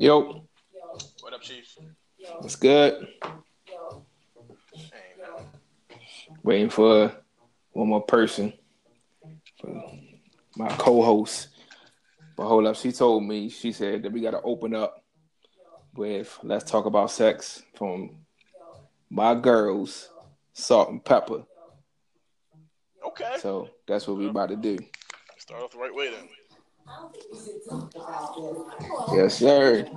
Yo, What up, Chief? what's good? Waiting for one more person, for my co-host. But hold up, she told me she said that we got to open up with "Let's Talk About Sex" from my girls, Salt-N-Pepa. Okay. So that's what we're about to do. Start off the right way then. Yes, sir.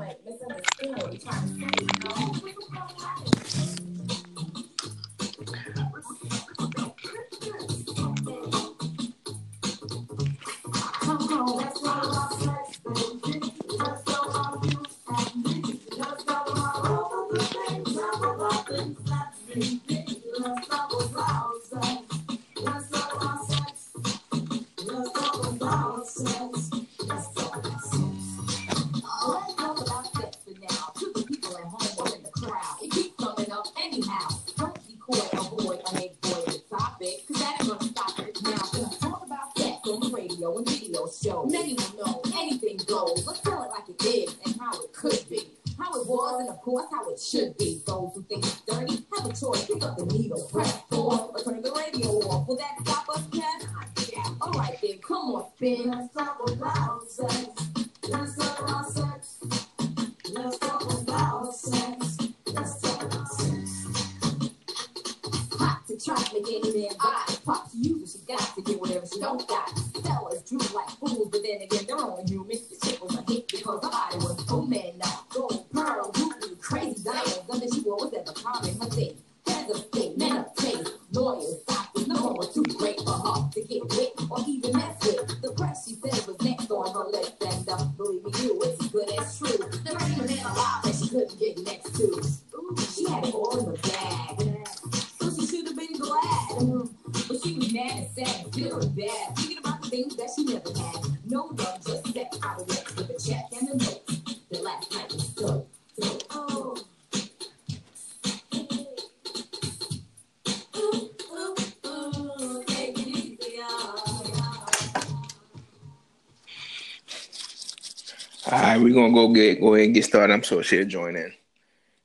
Gonna go get go ahead and get started. I'm sure she'll join in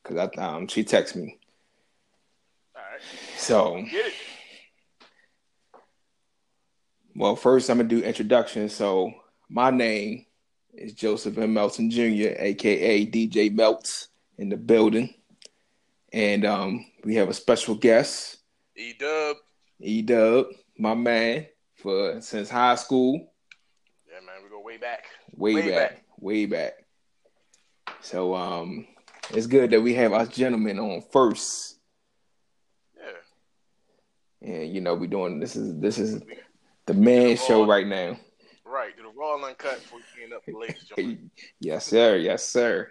because I um she texted me. All right. So Well, first I'm gonna do introduction. So my name is Joseph M. Melton Jr., aka DJ Melts, in the building, and um, we have a special guest, E Dub. E Dub, my man, for since high school, Yeah, man. We go way back. way, Way back, back. way back. So um, it's good that we have us gentlemen on first, Yeah. and you know we're doing this is this is the man show right now. Right. Do the raw uncut before you end up joint. Yes, sir. Yes, sir.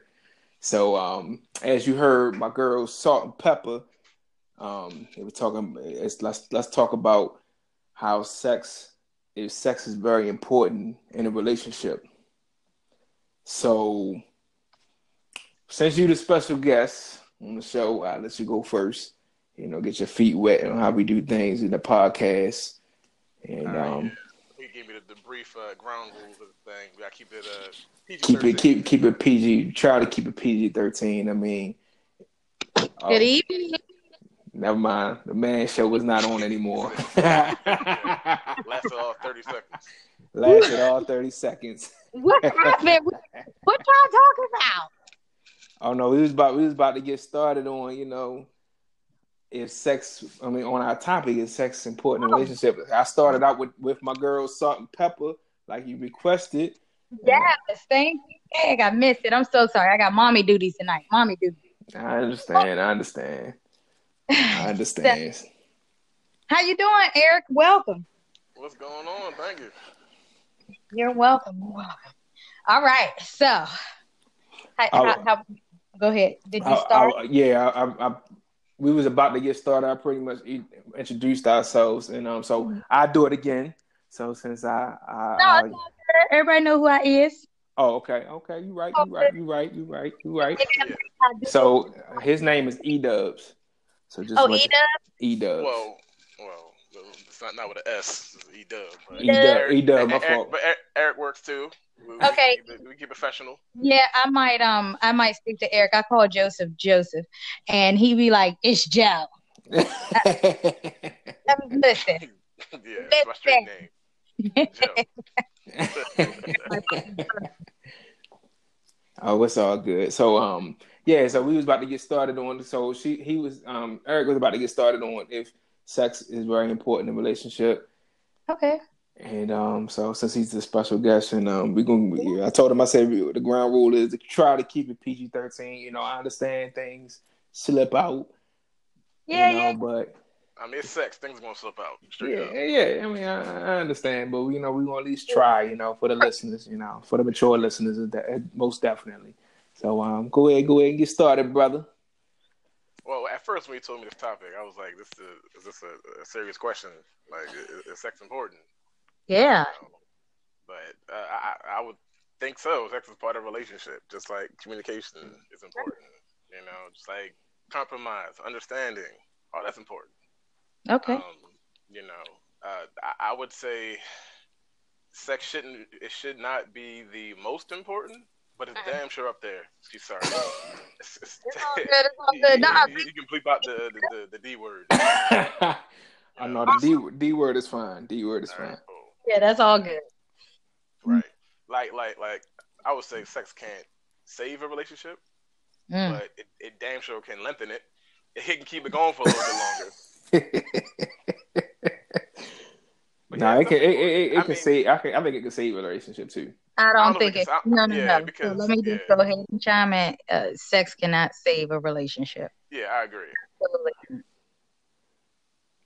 So, um, as you heard, my girl Salt-N-Pepa, um, they were talking. It's let's let's talk about how sex is sex is very important in a relationship. So, since you're the special guest on the show, I'll let you go first. You know, get your feet wet on how we do things in the podcast, and All right. um, He gave me the, the brief uh, ground rules of the thing. I keep it uh PG keep it keep keep it PG. Try to keep it PG thirteen. I mean, Good oh, evening. never mind. The man show was not on anymore. Lasted all thirty seconds. Lasted all thirty seconds. What happened? What, what y'all talking about? Oh no, we was about we was about to get started on you know if sex. I mean, on our topic is sex important in a relationship. I started out with with my girl Salt-N-Pepa, like you requested. Yes, thank you. Dang, I missed it. I'm so sorry. I got mommy duties tonight. Mommy duties. I understand. I understand. I understand. How you doing, Eric? Welcome. What's going on? Thank you. You're welcome. You're welcome. All right. So, how, Oh. how, how, go ahead. Did you start? I- yeah, I, I, I, we was about to get started. I pretty much e- introduced ourselves, and um, so I do it again. So since I, I, No, I it's all good. Everybody know who I is. oh, okay, okay, you right, you right, you right, you right, you right. I. So uh, his name is E Dubs. So just oh, want Eda. E Dubs. Well, well, It's not not with an S. It's E Dub. but- E Dub, E Dub, my Eric- fault. But Eric, Eric works too. We, we Okay. keep it- we keep professional. Yeah, I might um I might speak to Eric. I call Joseph Joseph, and he be like, "It's Joe." Um, listen, yeah, that's my straight name. Joe. oh, it's all good. So, um, yeah, so we was about to get started on. So she, he was, um, Eric was about to get started on if sex is very important in a relationship. okay, And um, so since he's a special guest, and um, we're gonna, I told him I said the ground rule is to try to keep it PG thirteen. You know, I understand things slip out. yeah, you know, yeah, but I mean, it's sex. Things gonna slip out. Straight yeah, up. yeah. I mean, I, I understand, but you know, we want to at least try. You know, for the listeners, you know, for the mature listeners, is that- most definitely. So um, go ahead, go ahead and get started, brother. Well, at first when you told me this topic, I was like, "This is, is this a, a serious question? Like, is, is sex important?" Yeah, You know? But uh, I, I would think so. Sex is part of a relationship, just like communication is important. You know, just like compromise, understanding, all that's important. okay, Um, you know, uh, I, I would say sex shouldn't it should not be the most important, but it's damn sure up there. Excuse sorry. It's, it's, it's all good, it's all good. No, I you- you can bleep out the the, the, the D word. I know the D, D word is fine. D word is All fine. right, cool. Yeah, that's all good. Right. Like like like I would say sex can't save a relationship, Mm. but it, it damn sure can lengthen it. It can keep it going for a little bit longer. But nah, yeah, it can. It, it, it, it. I can mean- save. I, can, I think it can save a relationship too. I I don't don't think think it. it's- No, no, yeah, no. because- so let me just yeah. go ahead and chime in. Uh, sex cannot save a relationship. Yeah, I agree. Absolutely.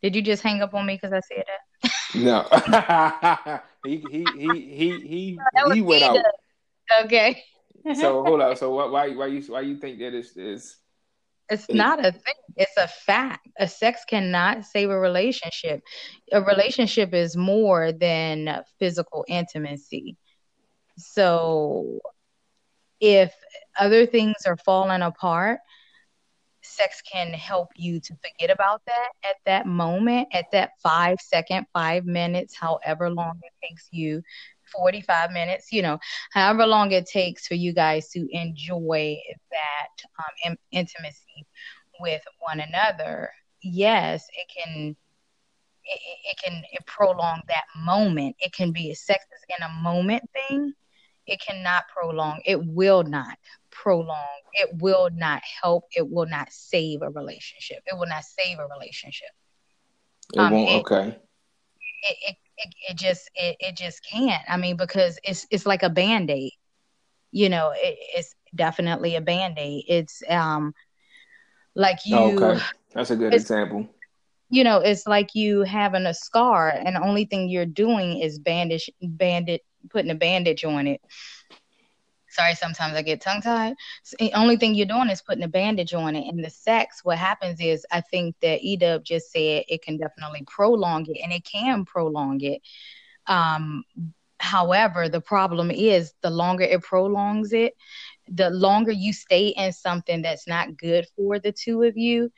Did you just hang up on me because I said that? No, he he he he he he went out. Okay. So hold on. So why why why you why you think that is is It's not a thing. It's a fact. A sex cannot save a relationship. A relationship is more than physical intimacy. So if other things are falling apart, sex can help you to forget about that at that moment, at that five second, five minutes, however long it takes you, 45 minutes, you know, however long it takes for you guys to enjoy that um, in- intimacy with one another. Yes, it can. It, it- can it prolong that moment. It can be a sex is in a moment thing. It cannot prolong. It will not prolong. It will not help. It will not save a relationship. It will not save a relationship. it Um, won't it- okay? It it, it, it just it, it just can't. I mean, because it's it's like a band aid. You know, it, it's definitely a band aid. It's um like you okay, that's a good example. you know, it's like you having a scar, and the only thing you're doing is bandage, bandage, putting a bandage on it. Sorry, sometimes I get tongue tied. The only thing you're doing is putting a bandage on it. And the sex, what happens is, I think that Edub just said it can definitely prolong it, and it can prolong it. Um, however, the problem is the longer it prolongs it, the longer you stay in something that's not good for the two of you,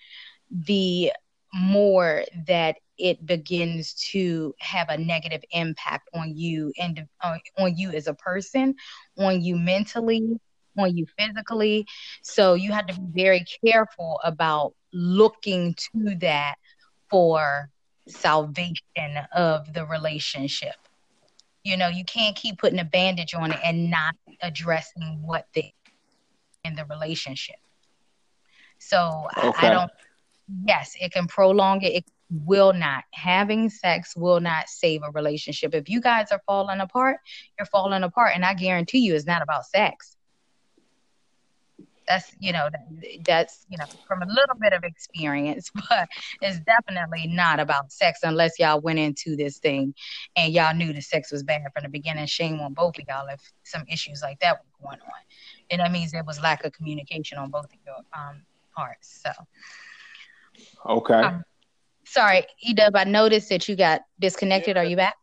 the more that it begins to have a negative impact on you and uh, on you as a person, on you mentally, on you physically. So you have to be very careful about looking to that for salvation of the relationship. You know, you can't keep putting a bandage on it and not addressing what the in the relationship. So I, I don't yes, it can prolong it. It will not. Having sex will not save a relationship. If you guys are falling apart, you're falling apart. And I guarantee you it's not about sex. That's, you know, that's, you know, from a little bit of experience, but it's definitely not about sex unless y'all went into this thing and y'all knew the sex was bad from the beginning. Shame on both of y'all if some issues like that were going on. And that means there was lack of communication on both of your um, parts. So. Okay. Um, Sorry, Edub, I noticed that you got disconnected. Are you back?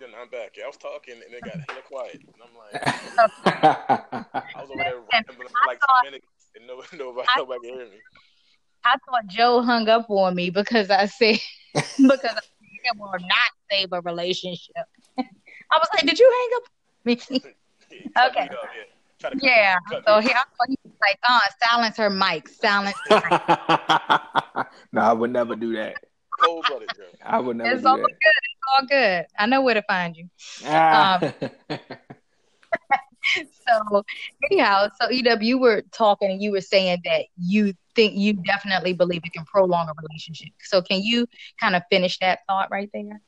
Then I'm back. Yeah, I was talking and it got hella quiet. And I'm like, I was over there rambling for like thought- ten minutes and no, nobody, I- nobody could hear me. I thought Joe hung up on me because I said because I it will not save a relationship. I was like, did you hang up me? Cut Okay. me up, yeah. Try yeah. So me. here I was like, uh, silence her mic. Silence her mic. No, I would never do that. cold blooded, Joe. I would never It's do all that. good. It's all good. I know where to find you. Ah. So anyhow, so EW, you were talking and you were saying that you think you definitely believe it can prolong a relationship. So can you kind of finish that thought right there?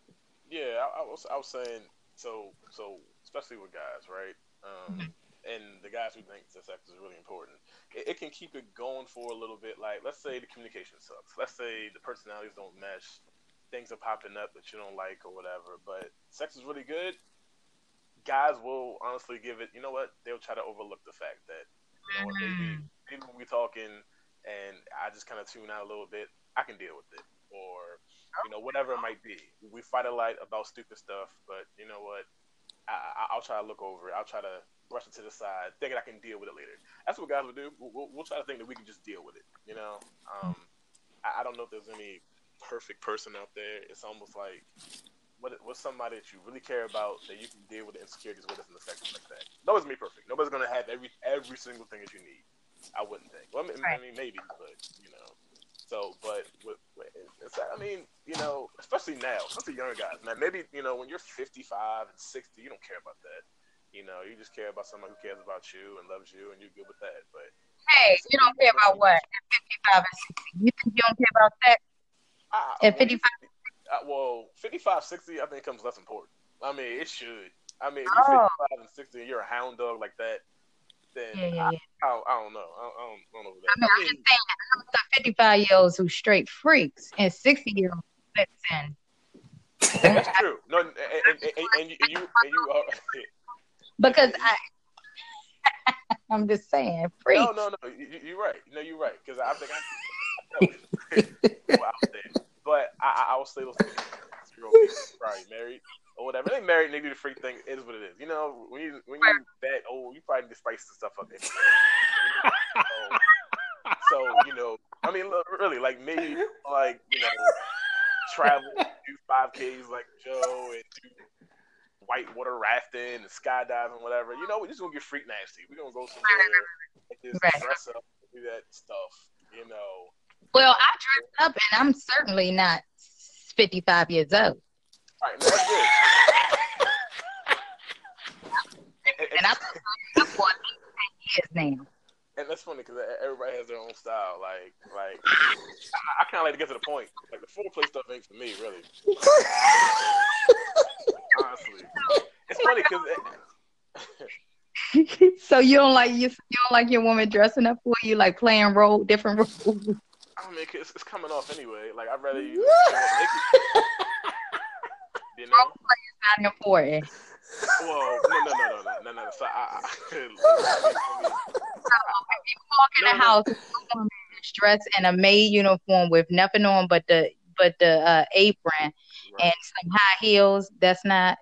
Yeah, I, I was I was saying so so especially with guys, right? Um, Mhm. and the guys who think that sex is really important, it, it can keep it going for a little bit. Like let's say the communication sucks. Let's say the personalities don't mesh. Things are popping up that you don't like or whatever. But sex is really good. Guys will honestly give it. You know what? They'll try to overlook the fact that you know maybe maybe mm-hmm. we're talking and I just kind of tune out a little bit, I can deal with it. Or, you know, whatever it might be. We fight a lot about stupid stuff, but you know what? I, I, I'll try to look over it. I'll try to brush it to the side, thinking I can deal with it later. That's what guys will do. We'll, we'll, try to think that we can just deal with it. You know, um, I, I don't know if there's any perfect person out there. It's almost like what what's somebody that you really care about that you can deal with the insecurities with us in the sex like that. Nobody's gonna be perfect. Nobody's gonna have every every single thing that you need. I wouldn't think. Well, I mean, I mean maybe, but you know. So, but with, with, I mean, you know, especially now, especially younger guys, man. Maybe you know when you're 55 and 60, you don't care about that. You know, you just care about someone who cares about you and loves you, and you're good with that. But Hey, you don't care about what? At 55 and 60. You think you don't care about that? I, At 55? Uh, well, 55, 60, I think comes less important. I mean, it should. I mean, if you're Oh. 55 and 60 and you're a hound dog like that, then Yeah, yeah, yeah. I, I, don't, I know. I don't, I don't, I don't know what I that. mean, I'm just saying, I know some 55 year olds who straight freaks and 60 year olds. That's true. No, and, and, and, and you, and you are. Because I, I'm just saying, freaks. No, no, no. You, you're right. No, you're right. Because I think I. But I, I, will say those things. Probably married or whatever. They married, and they do the freak thing. It is what it is. You know, when you when you that old, you probably to spice the stuff up. So you know, I mean, look, really, like me, like you know, travel, do five Ks like Joe, and do whitewater rafting and skydiving, whatever. You know, we're just gonna get freak nasty. We're gonna go somewhere, just Right. dress up, do that stuff. You know. Well, I dressed up and I'm certainly not 55 years old. All right, no, that's good. and, I've been up for 10 years now. And that's funny because everybody has their own style. Like, like I, I kind of like to get to the point. Like the foreplay stuff ain't for me, really. Honestly, it's funny because so you don't like you, you don't like your woman dressing up for you, like playing role, different roles. I mean, it's, it's coming off anyway. Like I'd rather you show up naked. You know? Not important. Well, no, no, no, no, no, no, no. So I, I, You walk in No, the house, is dressed in a maid uniform with nothing on but the but the uh, apron and some high heels. That's not.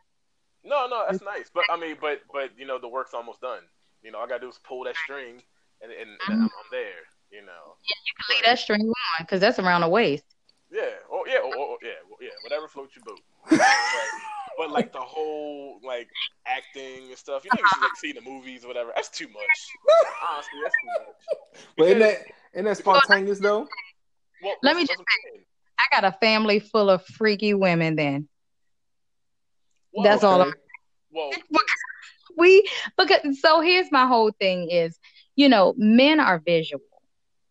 No, no, that's nice. But I mean, but but you know, the work's almost done. You know, all I gotta do is pull that string, and and, and I'm, I'm there. You know. Yeah, you can leave that string on because that's around the waist. Yeah. Oh yeah. Oh, oh, yeah. well, Yeah. Whatever floats your boat. but, but like the whole like acting and stuff, you know, you like see the movies or whatever. That's too much. Honestly, that's too much. But isn't Because- that isn't that spontaneous though? well, Let me just what I'm saying. I got a family full of freaky women. Then Well, that's all. Okay. I, Well, we because so here's my whole thing is you know men are visual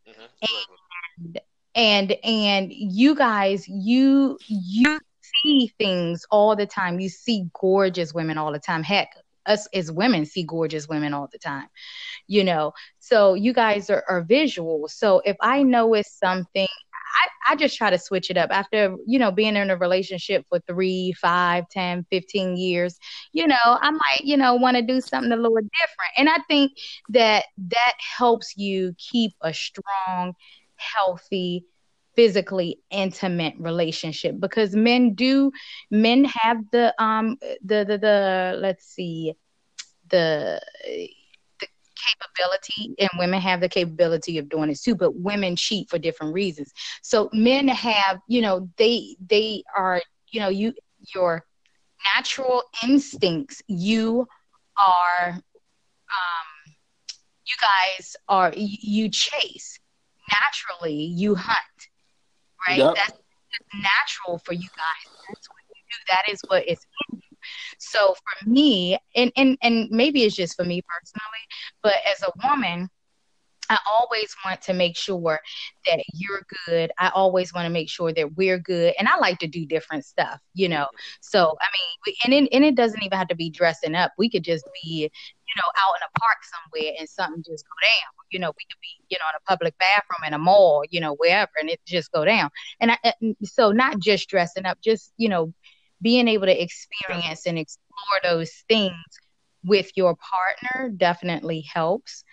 mhm, exactly. and and you guys you you see things all the time. You see gorgeous women all the time. Heck us as women see gorgeous women all the time you know? So you guys are, are visual. So if i know it's something I, I just try to switch it up. After you know being in a relationship for three five ten fifteen years you know i might you know want to do something a little different. And i think that that helps you keep a strong healthy physically intimate relationship because men do men have the um the the, the let's see the the capability and women have the capability of doing it too but women cheat for different reasons. So men have you know they they are you know, you your natural instincts, you are, um, you guys are, you, chase. Naturally, you hunt, right? Yep. That's, that's natural for you guys. That's what you do. That is what is in you. So for me, and, and, and maybe it's just for me personally, but as a woman, I always want to make sure that you're good. I always want to make sure that we're good. And I like to do different stuff, you know. So, I mean, and it, and it doesn't even have to be dressing up. We could just be, you know, out in a park somewhere and something just go down. You know, we could be, you know, in a public bathroom in a mall, you know, wherever, and it just go down. And I, so not just dressing up, just, you know, being able to experience and explore those things with your partner definitely helps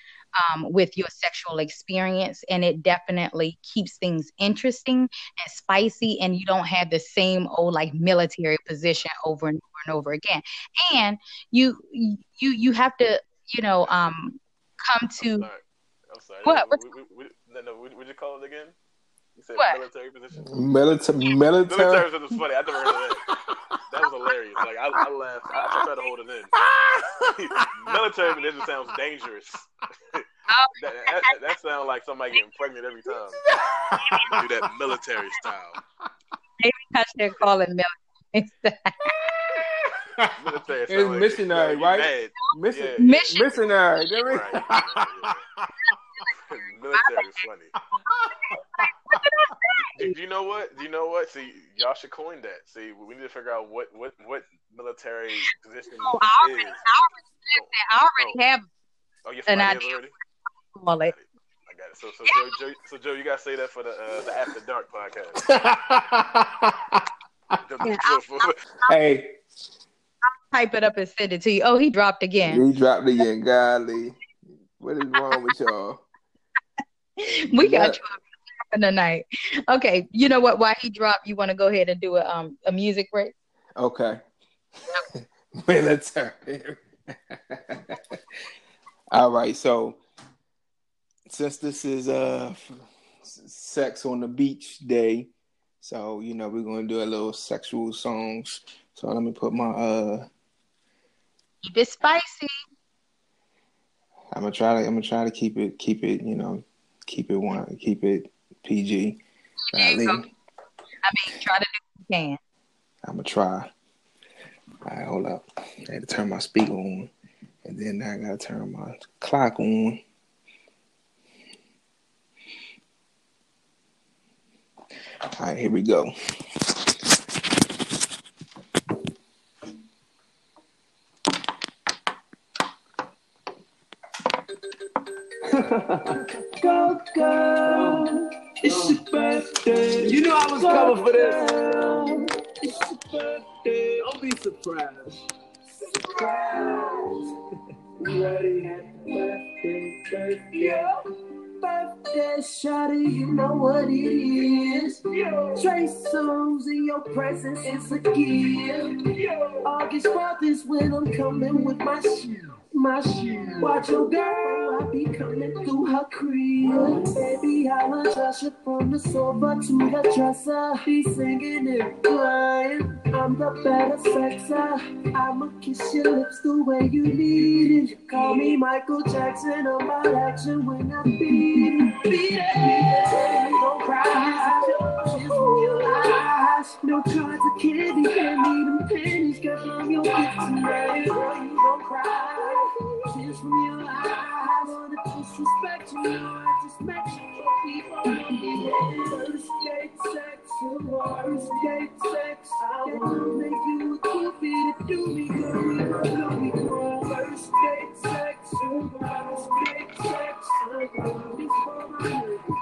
um, with your sexual experience and it definitely keeps things interesting and spicy and you don't have the same old like military position over and over and over again and you you you have to you know um come to. I'm sorry. What? We, we, we, no, no, what, what you call it again? You said What? military position? Military, Military military. position was funny. I never heard of that. That was hilarious. Like, I, I laughed. I, I tried to hold it in. military position sounds dangerous. Oh, that, that, that sounds like somebody getting pregnant every time. Do that military style. maybe I should call it military. Military It's like- missionary, you right? mad. Mission, Yeah. Missionary. There we- Right. Yeah, yeah. Military is funny. Do, do you know what? Do you know what? See, y'all should coin that. See, we need to figure out what what what military position Oh, I already, is. I already, I already have Oh, you're an have idea. already. call it. I got it. So, so Joe, Joe, so Joe, you gotta say that for the uh, the After Dark podcast. The- the- for- hey, I'll Type it up and send it to you. Oh, he dropped again. he dropped again. Golly, what is wrong with y'all? We got Yeah. you up tonight. Okay, you know what? Why he dropped, you want to go ahead and do a um a music break? Okay. Military. All right. So, since this is uh sex on the beach day, so you know we're gonna do a little sexual songs. So let me put my uh. Keep it spicy. I'm gonna try to. I'm gonna try to keep it. Keep it. You know, keep it one. Keep it PG. There you go. I mean, try to do what you can. I'm gonna try. All right, hold up. I had to turn my speaker on, and then I gotta turn my clock on. All right, here we go. Go, go. It's your birthday. You knew I was coming for this. It's your birthday. Don't be surprised. Surprise. Ready? Happy birthday, birthday. Birthday, shawty, you know what it is. Trey Songz in your presence is a gift. August 4th is when I'm coming with my shit. My shit. Watch your girl, I be coming through her crib. Baby, I'll adjust you from the sofa to the dresser. Be singing it crying. I'm the better sexer. I'ma kiss your lips the way you need it. Call me Michael Jackson. I'm action when I beat it. Beat it. Don't cry. Eyes. No cards or candy. Can't them pennies. Girl, I'm your gift tonight. Girl, you don't cry. Tears from your eyes. I wanna disrespect you. I just met you. People want me First date sex. First date sex. I wanna make you a cupid to do me good. We gon' do me good. First date sex. First date sex. I wanna be for my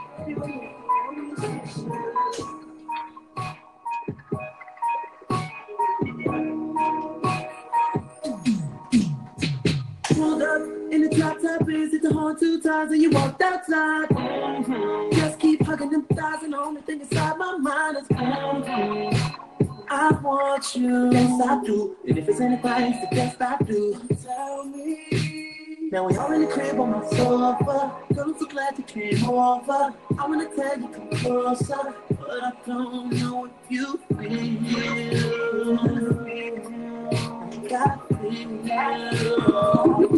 the drop top is it the horn two times and you walked outside. Mhm. Just keep hugging them thighs and the only thing inside my mind is mhm. I want you. Yes, I do. And if it's anything, it's the best I do. Tell me Now we all in the crib on my sofa. Girl, I'm so glad you came over. I wanna tell you come closer, but I don't know if you feel. I got feel.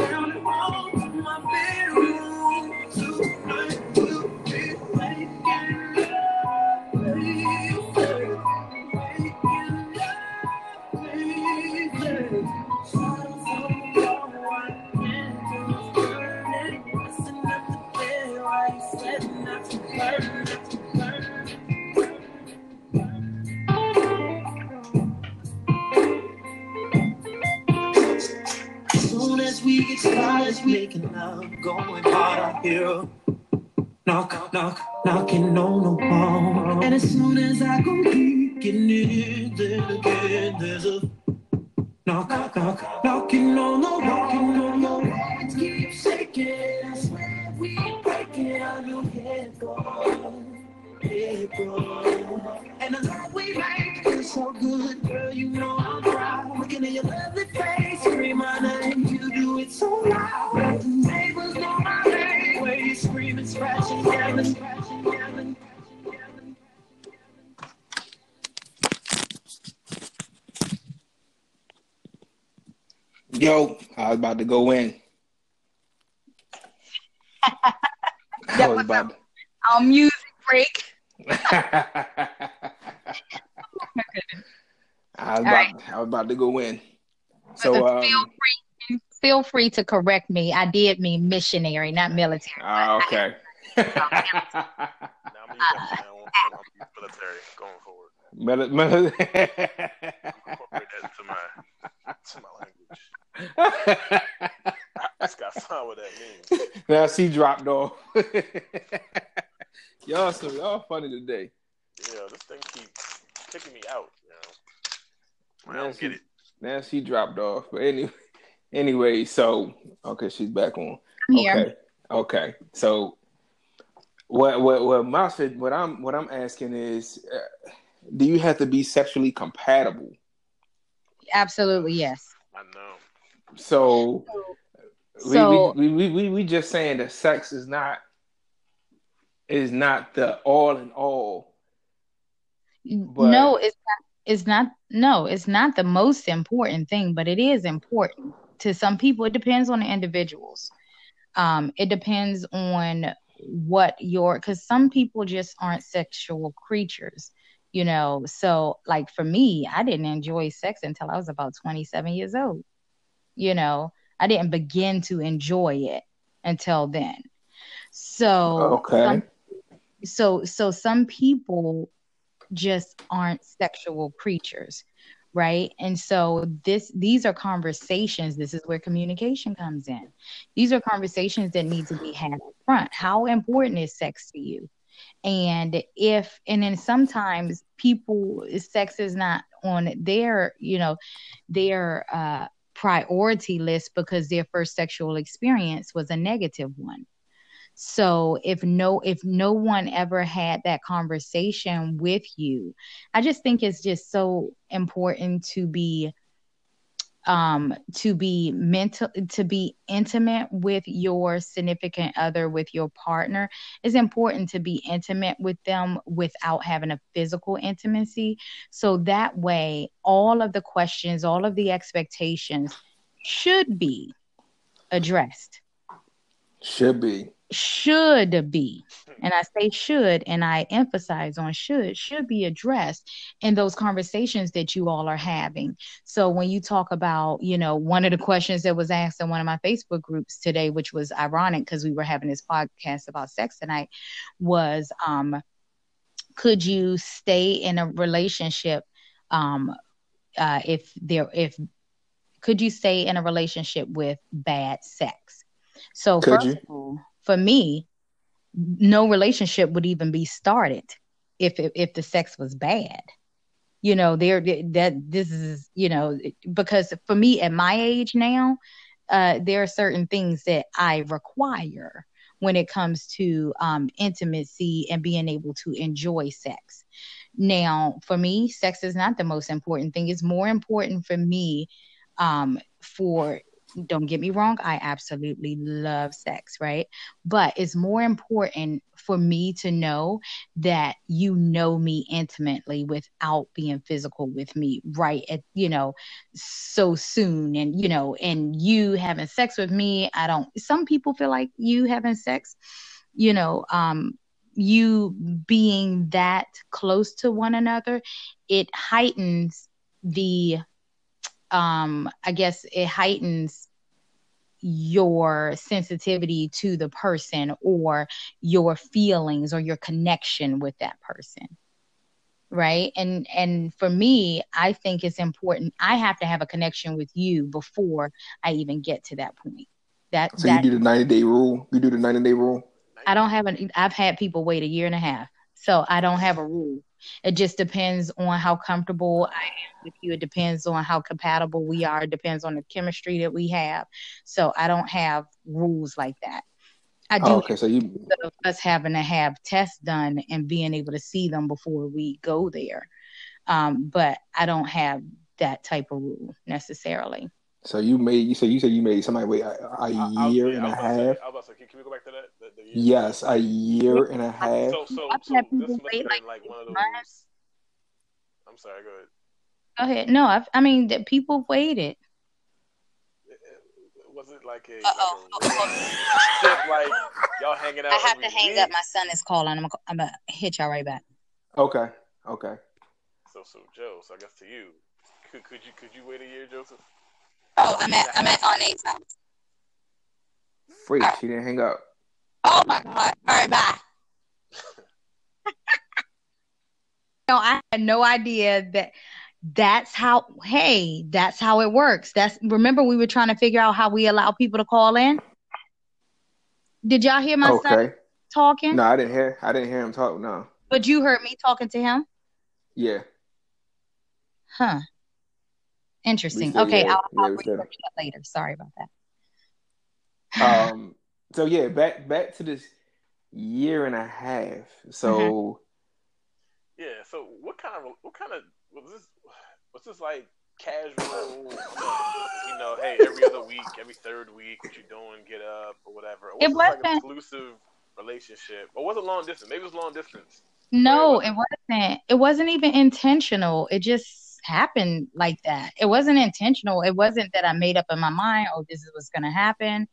making love, going hard, hear a knock, knock, knocking on the wall. And as soon as I go it in, then again, there's a knock, knock, knock, knocking on the wall. Knocking on the wall. It keeps shaking. I swear we breaking out your head, boy. And we make so good, girl. You know I'm proud. Looking at your lovely face, scream my name. You do it so loud. The neighbors know my name. Where you screaming, scratching, yelling, scratching, yelling. yelling. Yo, I was about to go in. I was about Our music break. To... I was about, right. I was about to go in. But So, feel um, free, feel free to correct me. I did mean missionary, not military. ah, okay. I'm gonna use that now. I'm gonna use military going forward. Mel- mel- Incorporate that into my to my language. I just gotta with that means. now she dropped off. y'all, so y'all funny today. Yeah, this thing keeps kicking me out. You know, I Now don't she, get it. now she dropped off. But anyway, anyway, so okay, she's back on. I'm here. Okay, okay. So what what what my what I'm what I'm asking is, uh, do you have to be sexually compatible? Absolutely, yes. I know. So we, So- we, we, we we just saying that sex is not is not the all in all. But- no, it's not. It's not. No, it's not the most important thing, but it is important to some people. It depends on the individuals. Um, it depends on what your because some people just aren't sexual creatures, you know. So, like for me, I didn't enjoy sex until I was about twenty seven years old. You know, I didn't begin to enjoy it until then. So, Okay. some so so some people just aren't sexual creatures right? And so this these are conversations. This is where communication comes in. These are conversations that need to be had up front. How important is sex to you? And if and then sometimes people sex is not on their you know their uh priority list because their first sexual experience was a negative one so if no if no one ever had that conversation with you, I just think it's just so important to be um to be mental to be intimate with your significant other with your partner. It's important to be intimate with them without having a physical intimacy. So that way all of the questions all of the expectations should be addressed. Should be. Should be. And i say should and i emphasize on should should be addressed in those conversations that you all are having. So when you talk about you know one of the questions that was asked in one of my facebook groups today which was ironic because we were having this podcast about sex tonight was um could you stay in a relationship um uh if there if could you stay in a relationship with bad sex? So Could first you? of all, for me, no relationship would even be started if if, if the sex was bad. You know, there that this is you know because for me at my age now, uh, there are certain things that I require when it comes to um, intimacy and being able to enjoy sex. Now, for me, sex is not the most important thing. It's more important for me um, for don't get me wrong, I absolutely love sex, right? But it's more important for me to know that you know me intimately without being physical with me right at you know so soon and you know and you having sex with me i don't some people feel like you having sex you know um you being that close to one another it heightens the um i guess it heightens your sensitivity to the person or your feelings or your connection with that person right and and for me i think it's important i have to have a connection with you before i even get to that point that So that you do the ninety day rule. You do the ninety day rule. i don't have an i've had people wait a year and a half so i don't have a rule it just depends on how comfortable i am with you it depends on how compatible we are it depends on the chemistry that we have so i don't have rules like that i do Oh, okay. So you of us having to have tests done and being able to see them before we go there. Um, but I don't have that type of rule necessarily. So you made you said you said you made somebody wait a, a I- I was- year yeah, and I a was about to say- half. I was about to say, can, can we go back to that? The, the year? Yes, a year and a half. So, so, I've so had this people must have wait, been like, like one of those. months. I'm sorry. Go ahead. Go ahead. No, I've, I mean, that people waited. Uh, uh, was it like a, Uh-oh. like, a relationship, like y'all hanging out? I have to hang week? up. My son is calling. I'm gonna, I'm gonna hit y'all right back. Okay, okay. So, so Joe. So I guess to you, could could you could you wait a year, Joseph? Oh, I'm at I'm at on eight. Freak, she didn't hang up. Oh my god! All right, bye. no, I had no idea that that's how. Hey, that's how it works. That's remember we were trying to figure out how we allow people to call in. Did y'all hear my son talking? No, I didn't hear. I didn't hear him talk. No. But you heard me talking to him, Yeah. huh? Interesting. We okay, yeah, I'll, yeah, I'll we research that later. Sorry about that. Um. So yeah, back back to this year and a half. So Yeah. So what kind of what kind of was this? Was this like casual? You know, hey, every other week, every third week, what you doing? Get up or whatever. Or was It like an wasn't- exclusive relationship, or was it long distance? Maybe it was long distance. No, it wasn't. It wasn't even intentional. It just happened like that. It wasn't intentional. It wasn't that I made up in my mind, oh, this is what's going to happen.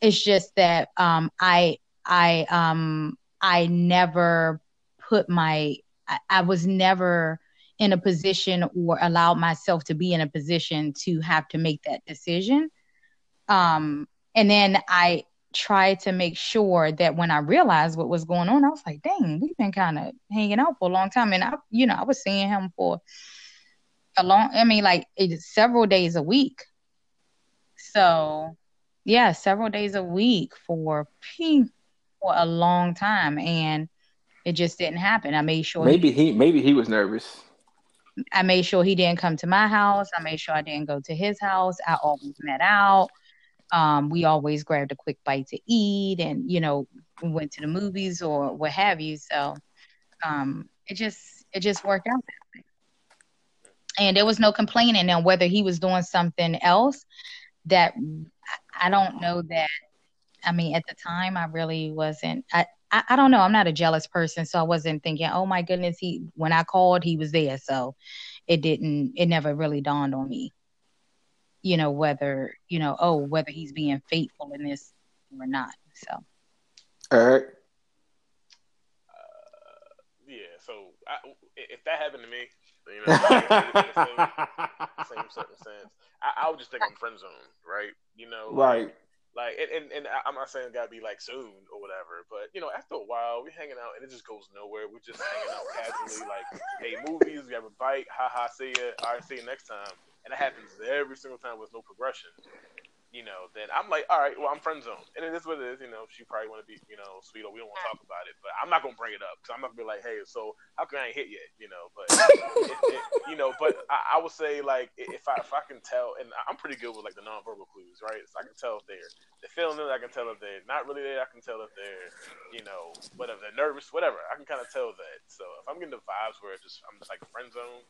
It's just that um, I, I, um, I never put my, I, I was never in a position or allowed myself to be in a position to have to make that decision. Um, and then I tried to make sure that when I realized what was going on, I was like, dang, we've been kind of hanging out for a long time. And I, you know, I was seeing him for a long, I mean, like it, several days a week. So, yeah, several days a week for, for a long time. And it just didn't happen. I made sure he maybe he maybe he was nervous. I made sure he didn't come to my house. I made sure I didn't go to his house. I always met out. Um, we always grabbed a quick bite to eat and, you know, went to the movies or what have you. So um, it just it just worked out that way. And there was no complaining now whether he was doing something else that I- I don't know that I mean at the time I really wasn't I, I, I don't know. I'm not a jealous person, so I wasn't thinking, oh my goodness, he when I called, he was there. So it didn't it never really dawned on me, you know, whether, you know, oh, whether he's being faithful in this or not. So All right. Uh, yeah. So I, if that happened to me, you know, same, same circumstance, I, I would just think I'm friend zone, right? You know, right. Like, and, and, and I'm not saying it gotta be like soon or whatever, but you know, after a while, we're hanging out and it just goes nowhere. We're just hanging out casually, like, hey, movies, we have a bite, ha ha, see ya, all right, see you next time. And it happens every single time with no progression. You know, then I'm like, all right, well, I'm friend zone, and it is what it is. You know, she probably want to be, you know, sweet, or we don't want to talk about it, but I'm not gonna bring it up because I'm not gonna be like, hey, so how can I ain't hit yet? You know, but it, it, you know, but I, I would say like if I if I can tell, and I'm pretty good with like the nonverbal clues, right? So I can tell if they're they're feeling it, I can tell if they're not really there, I can tell if they're, you know, whatever, they're nervous, whatever. I can kind of tell that. So if I'm getting the vibes where it's just I'm just like friend zone,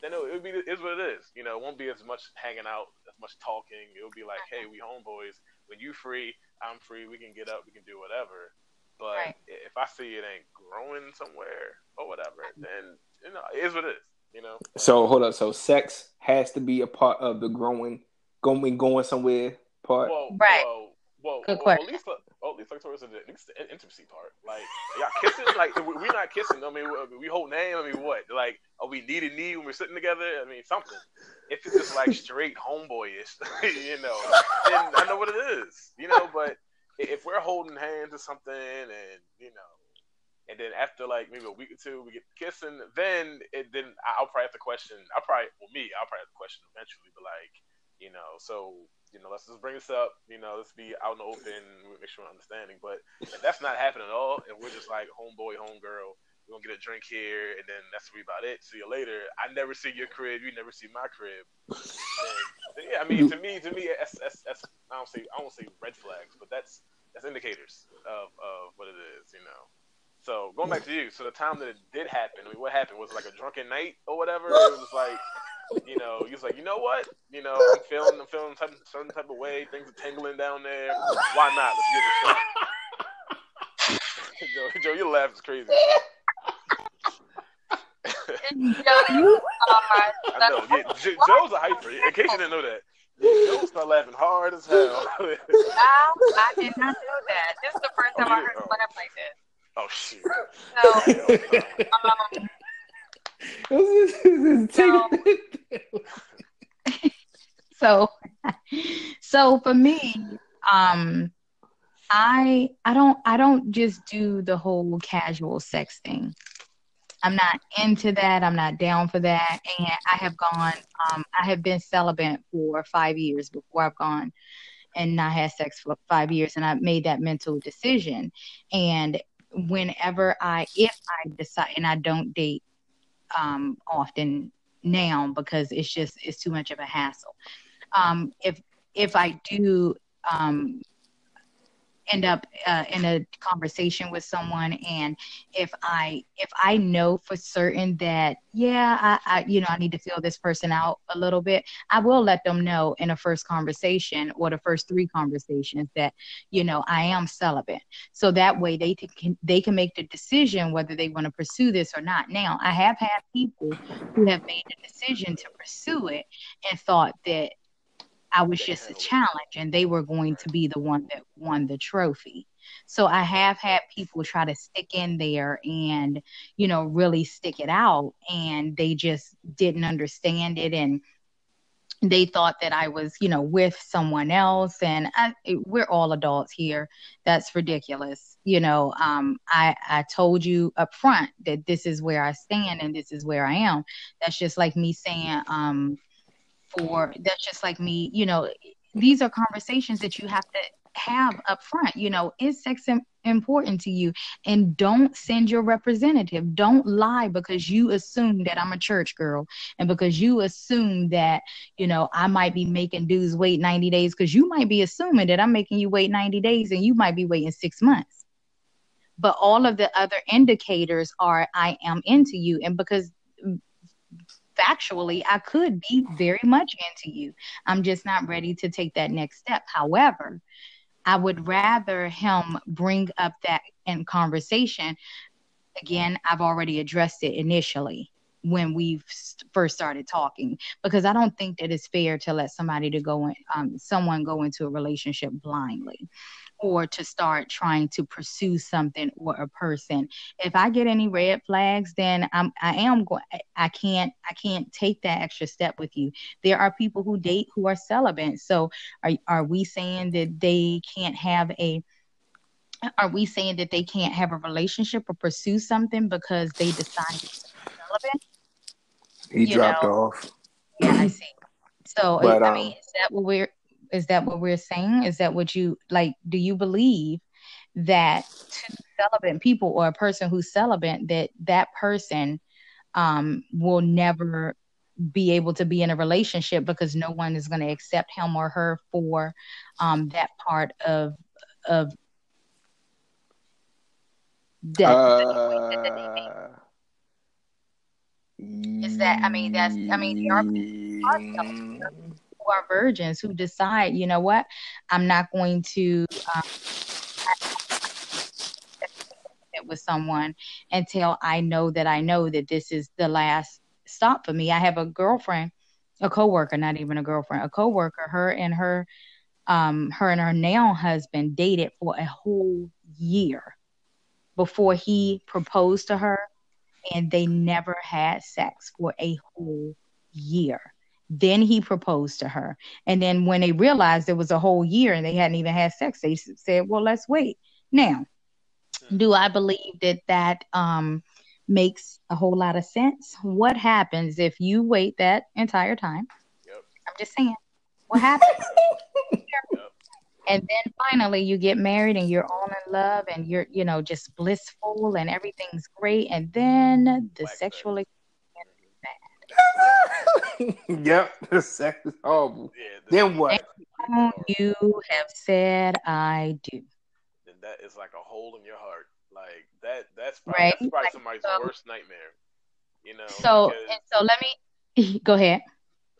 then it, it would be is what it is. You know, it won't be as much hanging out, as much talking. It'll be like, hey, we homeboys. When you free, I'm free. We can get up. We can do whatever. But Right. if I see it ain't growing somewhere or whatever, then you know, it is what it is. You know. So hold up. So sex has to be a part of the growing, going, going somewhere part. Well, Right. Well, well, Good well, at least, well, oh, at least like towards the, at least the intimacy part. Like, y'all kissing? like, we- we're not kissing. I mean, we, we hold name. I mean, what? Like, are we knee to knee when we're sitting together? I mean, something. If it's just like straight homeboyish, you know, then I know what it is, you know. But if we're holding hands or something, and you know, and then after like maybe a week or two, we get kissing, then it, then I'll probably have to question. I'll probably, well, me, I'll probably have to question eventually, but like, you know, so you know, let's just bring this up. You know, let's be out in the open, make sure we're understanding. But that's not happening at all, and we're just like homeboy, homegirl, we're gonna get a drink here, and then that's really about it. See you later. I never see your crib, you never see my crib. Then yeah, I mean, to me, to me, that's, that's, that's I don't say I don't say red flags, but that's that's indicators of, of what it is, you know. So going back to you, so the time that it did happen, I mean, what happened was it like a drunken night or whatever. It was like, you know, he was like, you know what, you know, I'm feeling, I'm feeling type, certain type of way. Things are tingling down there. Why not? Let's give it a shot. Joe, Joe, your laugh is crazy. you are I know. Yeah, Jo- Joe's a hyper. In case you didn't know that, Joe started laughing hard as hell. I did not know that. This is the first time Oh, I heard did? you laugh like this. oh shit. So, um, so, so for me, um, I I don't I don't just do the whole casual sex thing. I'm not into that. I'm not down for that. And I have gone. Um, I have been celibate for five years before I've gone and not had sex for five years, and I made that mental decision. And whenever I, if I decide, and I don't date um, often now because it's just it's too much of a hassle. Um, if if I do um, end up uh, in a conversation with someone, and if I if I know for certain that yeah, I, I you know I need to feel this person out a little bit, I will let them know in a first conversation or the first three conversations that you know I am celibate, so that way they can they can make the decision whether they want to pursue this or not. Now I have had people who have made the decision to pursue it and thought that I was just a challenge and they were going to be the one that won the trophy. So I have had people try to stick in there and, you know, really stick it out and they just didn't understand it and they thought that I was, you know, with someone else and I, we're all adults here. That's ridiculous. You know, um, I, I told you up front that this is where I stand and this is where I am. That's just like me saying, um, that's just like me you know these are conversations that you have to have up front you know is sex im- important to you? And don't send your representative don't lie because you assume that i'm a church girl and because you assume that you know i might be making dudes wait 90 days because you might be assuming that i'm making you wait 90 days and you might be waiting six months. But all of the other indicators are i am into you. And because factually I could be very much into you. I'm just not ready to take that next step. However, I would rather him bring up that in conversation. Again, I've already addressed it initially when we first started talking because I don't think that it's fair to let somebody to go in, um, someone go into a relationship blindly or to start trying to pursue something or a person. If I get any red flags, then I'm I am going I can't I can't take that extra step with you. There are people who date who are celibate. So are are we saying that they can't have a are we saying that they can't have a relationship or pursue something because they decided to be celibate? He You dropped know. off. Yeah, I see. So But, I um, mean, is that what we're Is that what we're saying? Is that what you like? Do you believe that two celibate people or a person who's celibate that that person um, will never be able to be in a relationship because no one is going to accept him or her for um, that part of of that. Uh, Is that- I mean, that's- I mean, there are who are virgins who decide, you know what, I'm not going to um, with someone until I know that I know that this is the last stop for me. I have a girlfriend, a coworker, not even a girlfriend, a coworker. Her and her, um, her and her now husband dated for a whole year before he proposed to her, and they never had sex for a whole year. Then he proposed to her. And then when they realized it was a whole year and they hadn't even had sex, they said, well, let's wait. Now, do I believe that that um, makes a whole lot of sense? What happens if you wait that entire time? Yep. I'm just saying, what happens? Yep. and then finally you get married and you're all in love and you're, you know, just blissful and everything's great. And then the Black sexual sex. yep, the sex is horrible. Yeah. the- Then what? you have said I do. then that is like a hole in your heart. Like that. That's probably, Right. that's probably Like, somebody's so- worst nightmare. You know. So because- and so let me go ahead.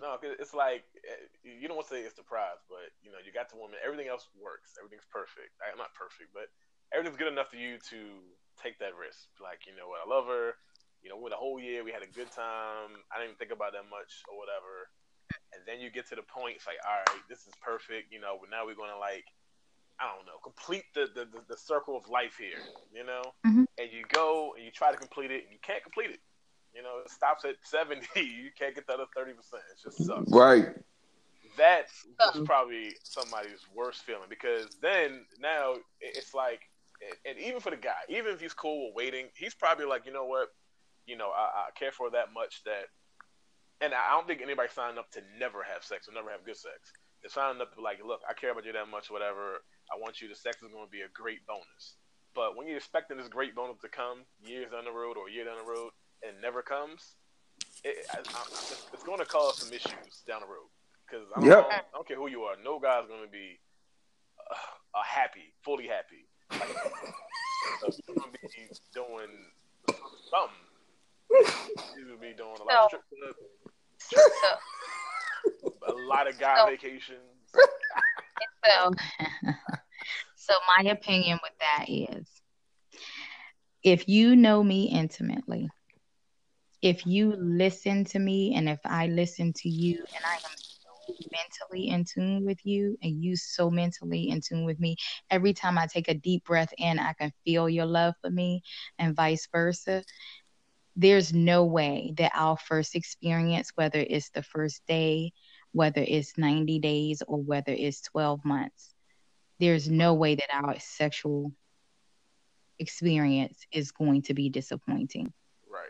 No, 'cause it's like eh, you don't want to say it's the prize, but you know you got the woman. Everything else works. Everything's perfect. Eh, Not perfect, but everything's good enough for you to take that risk. Like you know what, I love her. You know, we went a whole year. We had a good time. I didn't even think about that much or whatever. And then you get to the point. It's like, all right, this is perfect. You know, but now we're gonna like, I don't know, complete the the, the, the circle of life here. You know, Mhm. and you go and you try to complete it, and you can't complete it. You know, it stops at seventy. You can't get the other thirty percent. It just sucks Right. that was probably somebody's worst feeling because then now it's like, and even for the guy, even if he's cool with waiting, he's probably like, you know what, you know, I, I care for that much that, and I don't think anybody signed up to never have sex or never have good sex. They signed up to like, look, I care about you that much, whatever. I want you. The sex is going to be a great bonus. But when you're expecting this great bonus to come years down the road or a year down the road and it never comes, it, I, I, it's, it's going to cause some issues down the road. Because I, don't Yep. I don't care who you are, no guy's going to be uh, uh, happy, fully happy. Like, you're going to be doing something. Going to be doing a lot of strip club, So, a lot of guy So- vacations. so, so my opinion with that is if you know me intimately, if you listen to me and if I listen to you and I am mentally in tune with you and you so mentally in tune with me, every time I take a deep breath in, I can feel your love for me and vice versa. There's no way that our first experience, whether it's the first day, whether it's 90 days or whether it's 12 months, there's no way that our sexual experience is going to be disappointing. Right.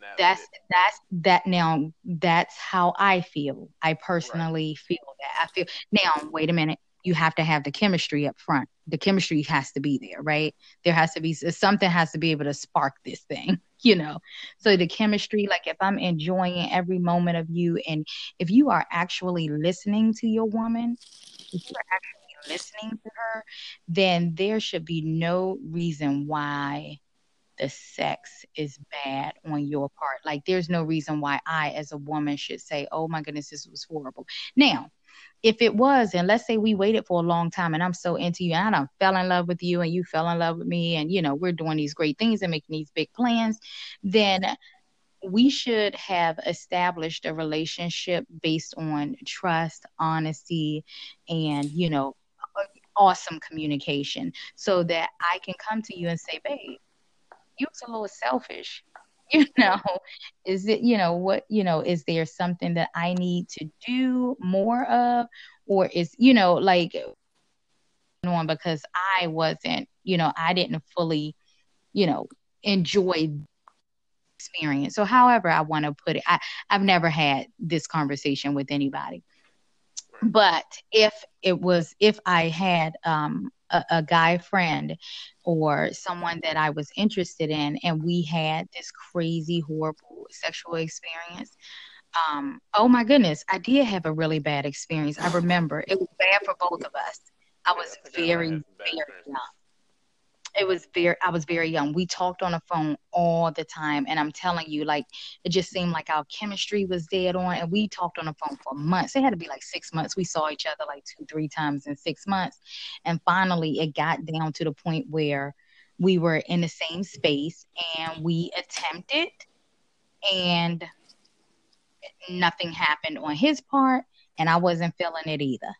Now, That's it- that's that now that's how I feel. I personally feel that. I feel now wait a minute. You have to have the chemistry up front. The chemistry has to be there, right? There has to be something has to be able to spark this thing, you know. So the chemistry, like if I'm enjoying every moment of you and if you are actually listening to your woman, if you're actually listening to her, then there should be no reason why the sex is bad on your part. Like there's no reason why I as a woman should say, "Oh my goodness, this was horrible." Now, if it was, and let's say we waited for a long time and I'm so into you and I fell in love with you and you fell in love with me and you know, we're doing these great things and making these big plans, then we should have established a relationship based on trust, honesty, and you know, awesome communication so that I can come to you and say, babe, you was a little selfish. You know, is it, you know, what, you know, is there something that I need to do more of? Or is, you know, like on because I wasn't, you know, I didn't fully, you know, enjoy experience. So however I want to put it, I, I've never had this conversation with anybody. but if it was if i had um a, a, guy friend or someone that i was interested in and we had this crazy horrible sexual experience. Um oh my goodness i did have a really bad experience. I remember it was bad for both of us. I was very very young it was very i was very young. We talked on the phone all the time and i'm telling you like it just seemed like our chemistry was dead on and we talked on the phone for months. It had to be like six months. We saw each other like two three times in six months. And finally it got down to the point where we were in the same space and we attempted and nothing happened on his part and i wasn't feeling it either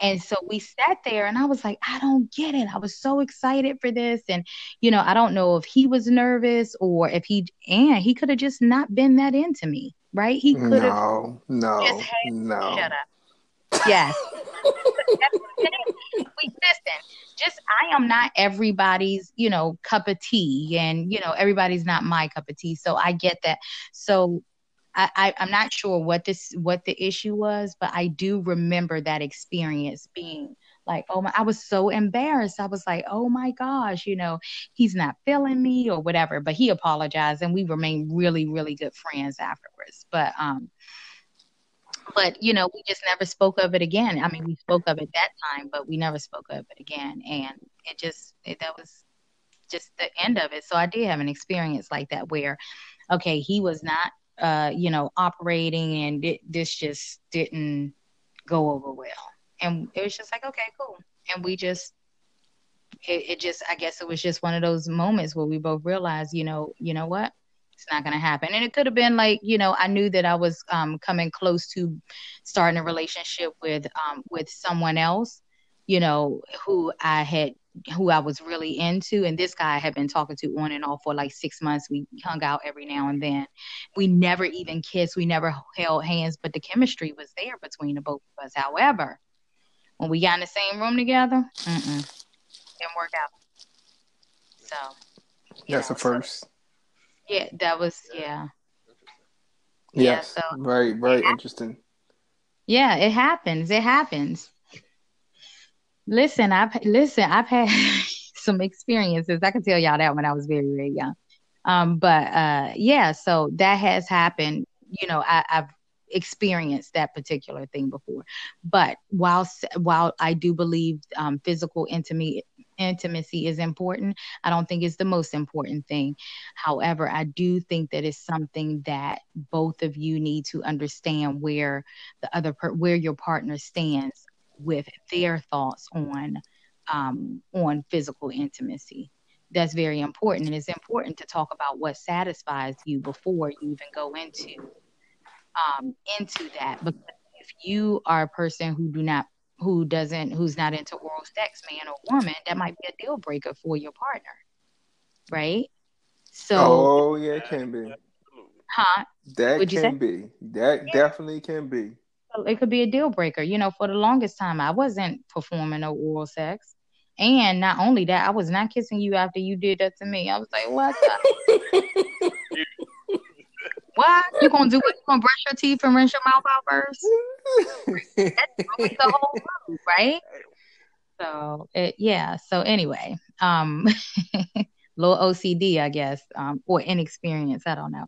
and so we sat there and I was like, I don't get it. I was so excited for this. And, you know, I don't know if he was nervous or if he, and he could have just not been that into me, right? He could have. No, no, no. Shut up. Yes. we listen. Just I am not everybody's, you know, cup of tea, and you know everybody's not my cup of tea. So I get that. So I, am not sure what this what the issue was, but I do remember that experience being like, oh my, I was so embarrassed. I was like, oh my gosh, you know, he's not feeling me or whatever. But he apologized, and we remained really, really good friends afterwards. But um, but you know, we just never spoke of it again. I mean, we spoke of it that time, but we never spoke of it again, and it just it, that was just the end of it. So I did have an experience like that where, okay, he was not uh, you know, operating, and it, this just didn't go over well. And it was just like, okay, cool. And we just, it, it just, I guess it was just one of those moments where we both realized, you know, you know what, it's not going to happen. And it could have been like, you know, I knew that I was um, coming close to starting a relationship with um, with someone else, you know, who I had who I was really into. And this guy I had been talking to on and off for like six months. We hung out every now and then. We never even kissed. We never held hands, but the chemistry was there between the both of us. However, when we got in the same room together, didn't work out. So that's know, a first. So, yeah, that was yeah. Yes, yeah, so, very very interesting. Yeah, it happens. It happens. Listen, I've listen, I've had some experiences. I can tell y'all that when I was very, very young. Um, but uh, yeah, so that has happened. You know, I, I've experienced that particular thing before. But while while I do believe um, physical intimacy intimacy is important, I don't think it's the most important thing. However, I do think that it's something that both of you need to understand where the other per- where your partner stands with their thoughts on um, on physical intimacy. That's very important, and it's important to talk about what satisfies you before you even go into um, into that. Because if you are a person who do not who doesn't who's not into oral sex, man or woman, that might be a deal breaker for your partner, right? So, oh yeah, it can be. Huh? That Would can be. That yeah. definitely can be it could be a deal breaker. You know, for the longest time, I wasn't performing no oral sex. And not only that, I was not kissing you after you did that to me. I was like, what? what? You gonna do it? You gonna brush your teeth and rinse your mouth out first? That's the whole rule, right? So it, yeah. So anyway, um, little OCD, I guess, um, or inexperience. I don't know.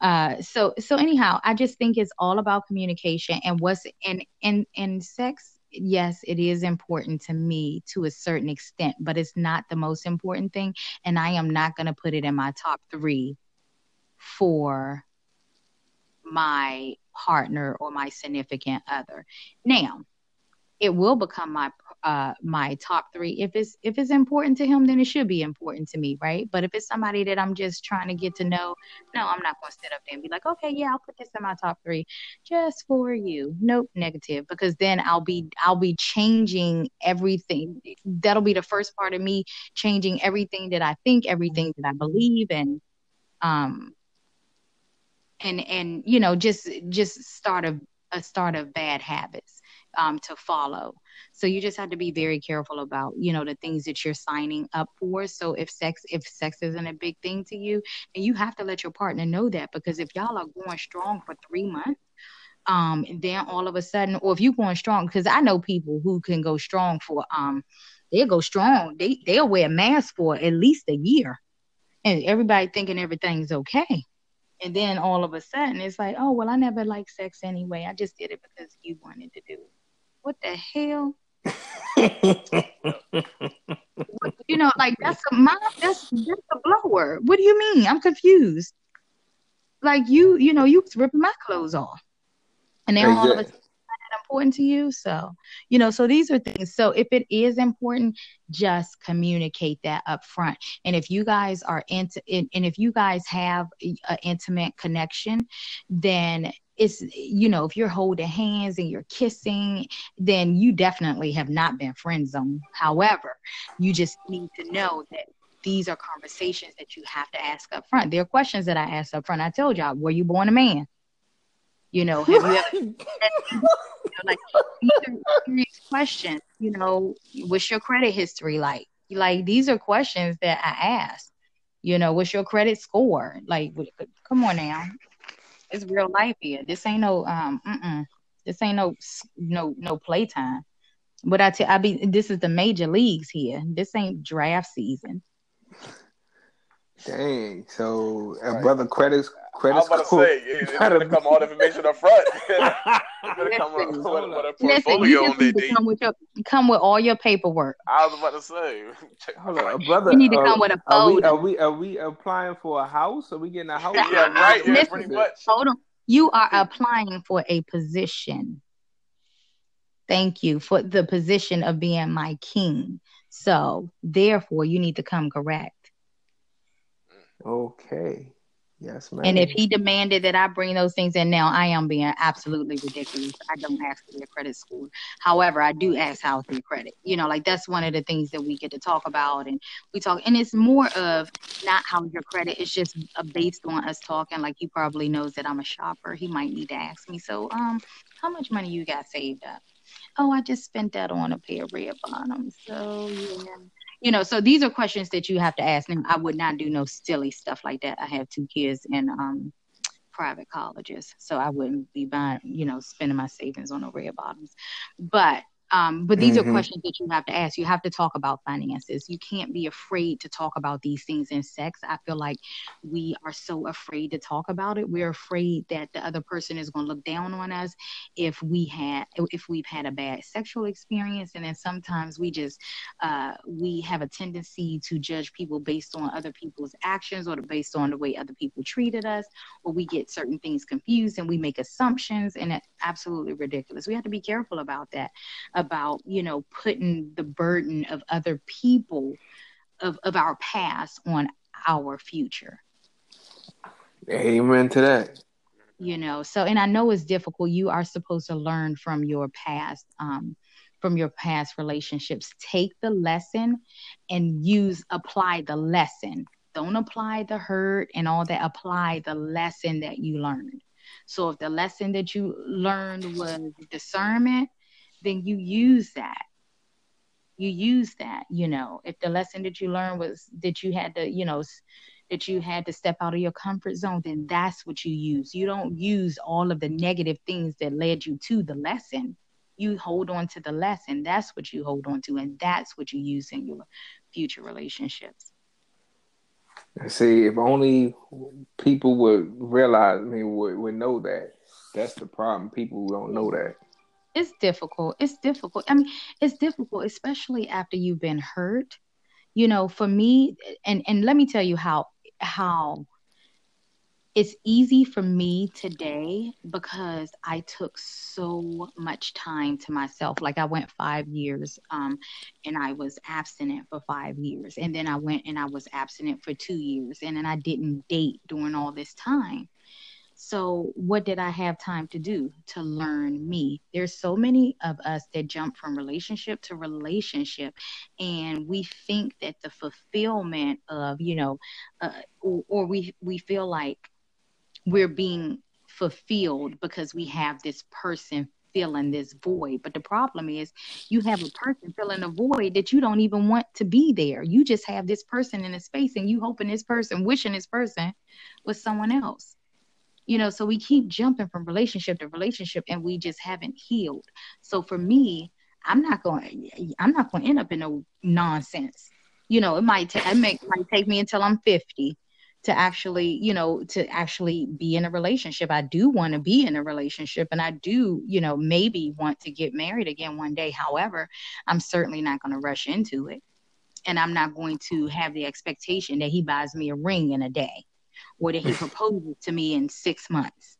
Uh, so so anyhow, I just think it's all about communication and what's and and and sex. Yes, it is important to me to a certain extent, but it's not the most important thing. And I am not going to put it in my top three for my partner or my significant other. Now, it will become my uh my top three. If it's if it's important to him then it should be important to me right? But if it's somebody that i'm just trying to get to know no i'm not going to sit up there and be like okay yeah i'll put this in my top three just for you. Nope negative because then i'll be i'll be changing everything. That'll be the first part of me changing everything that i think everything that i believe and um and and you know just just start a, a start of bad habits um, to follow. So you just have to be very careful about, you know, the things that you're signing up for. So if sex, if sex isn't a big thing to you, and you have to let your partner know that because if y'all are going strong for three months, Um, and then all of a sudden, or if you're going strong, because I know people who can go strong for um, they'll go strong. They they'll wear a mask for at least a year, and everybody thinking everything's okay. And then all of a sudden, it's like, oh well, I never liked sex anyway. I just did it because you wanted to do it. What the hell? You know, like that's a my, that's that's a blower. What do you mean? I'm confused. Like you, you know, you was ripping my clothes off, and then all of a that important to you. So, you know, so these are things. So if it is important, just communicate that up front. And if you guys are into and and if you guys have an intimate connection, then it's you know, if you're holding hands and you're kissing, then you definitely have not been friend zoned. However, you just need to know that these are conversations that you have to ask up front. There are questions that I ask up front. I told y'all, were you born a man? You know, have you ever you know, like these are serious questions. You know, what's your credit history like? Like these are questions that I ask. You know, what's your credit score? Like, come on now, it's real life here. This ain't no um, mm-mm. this ain't no no no playtime. But I tell I be this is the major leagues here. This ain't draft season. Dang. So Right. brother credits I credit was about to say, yeah, it's gonna come all the information up front. It's gonna come with, Listen, with, with a Listen, you on just need to come with your come with all your paperwork. I was about to say, Hold on, brother. You need to uh, come with a Are we folder. are we are we applying for a house? Are we getting a house? Yeah, right. Yeah, Listen, pretty much. Hold on. You are applying for a position. Thank you for the position of being my king. So therefore, you need to come correct. Okay. Yes, ma'am. And if he demanded that I bring those things in now, I am being absolutely ridiculous. I don't ask for your credit score. However, I do ask how's your credit. You know, like that's one of the things that we get to talk about. And we talk, and it's more of not how your credit. It's just based on us talking. Like he probably knows that I'm a shopper. He might need to ask me, so, um, how much money you got saved up? Oh, I just spent that on a pair of red bottoms. So, yeah you know so these are questions that you have to ask and i would not do no silly stuff like that. I have two kids in um private colleges so i wouldn't be buying you know spending my savings on no red bottoms. But um but these Mhm. are questions that you have to ask. You have to talk about finances. You can't be afraid to talk about these things in sex. I feel like we are so afraid to talk about it. We're afraid that the other person is going to look down on us if we had if we've had a bad sexual experience. And then sometimes we just uh, we have a tendency to judge people based on other people's actions or based on the way other people treated us, or we get certain things confused and we make assumptions, and it's absolutely ridiculous. We have to be careful about that, about you know putting the burden of other people of of our past on our future. Amen to that. you know so and i know it's difficult. You are supposed to learn from your past um from your past relationships. Take the lesson and use apply the lesson. Don't apply the hurt and all that. Apply the lesson that you learned. So if the lesson that you learned was discernment then you use that you use that you know if the lesson that you learned was that you had to you know that you had to step out of your comfort zone then that's what you use you don't use all of the negative things that led you to the lesson you hold on to the lesson that's what you hold on to and that's what you use in your future relationships See, if only people would realize, I mean, would, would know that. That's the problem. People don't know that. It's difficult it's difficult i mean it's difficult especially after you've been hurt you know for me and and let me tell you how how it's easy for me today because I took so much time to myself. Like I went five years, um, and I was abstinent for five years, and then I went and I was abstinent for two years, and then I didn't date during all this time. So what did I have time to do to learn me? There's so many of us that jump from relationship to relationship, and we think that the fulfillment of you know, uh, or, or we we feel like we're being fulfilled because we have this person filling this void. But the problem is you have a person filling a void that you don't even want to be there. You just have this person in a space and you hoping this person, wishing this person was someone else. You know, so we keep jumping from relationship to relationship and we just haven't healed. So for me, I'm not going I'm not going to end up in no nonsense. You know, it might ta- it might take me until I'm 50 to actually, you know, to actually be in a relationship. I do want to be in a relationship and I do, you know, maybe want to get married again one day. However, I'm certainly not going to rush into it. And I'm not going to have the expectation that he buys me a ring in a day or that he proposes to me in six months.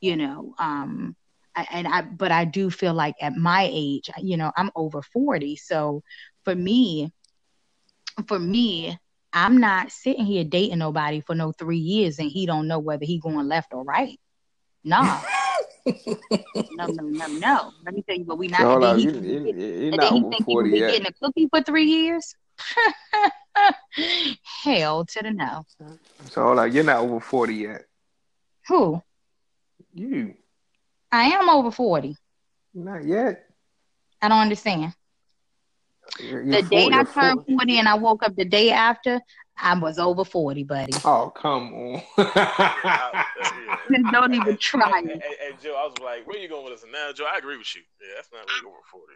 You know, um, and I, but I do feel like at my age, you know, I'm over 40. So for me, for me, I'm not sitting here dating nobody for no three years and he don't know whether he going left or right. Nah. no, no, no, no. Let me tell you what we not. Hold on, he, you, you, you, you're and not then he over think he 40 be yet. getting a cookie for three years. Hell to the no. So hold on, you're not over forty yet. Who? You. I am over forty. Not yet. I don't understand. You're, you're the day 40, I turned 40. and I woke up the day after, I was over 40, buddy. Oh, come on. Oh, don't even try it. Hey, hey, hey, Joe, I was like, where you going with us? Now, Joe, I agree with you. Yeah, that's not really over 40.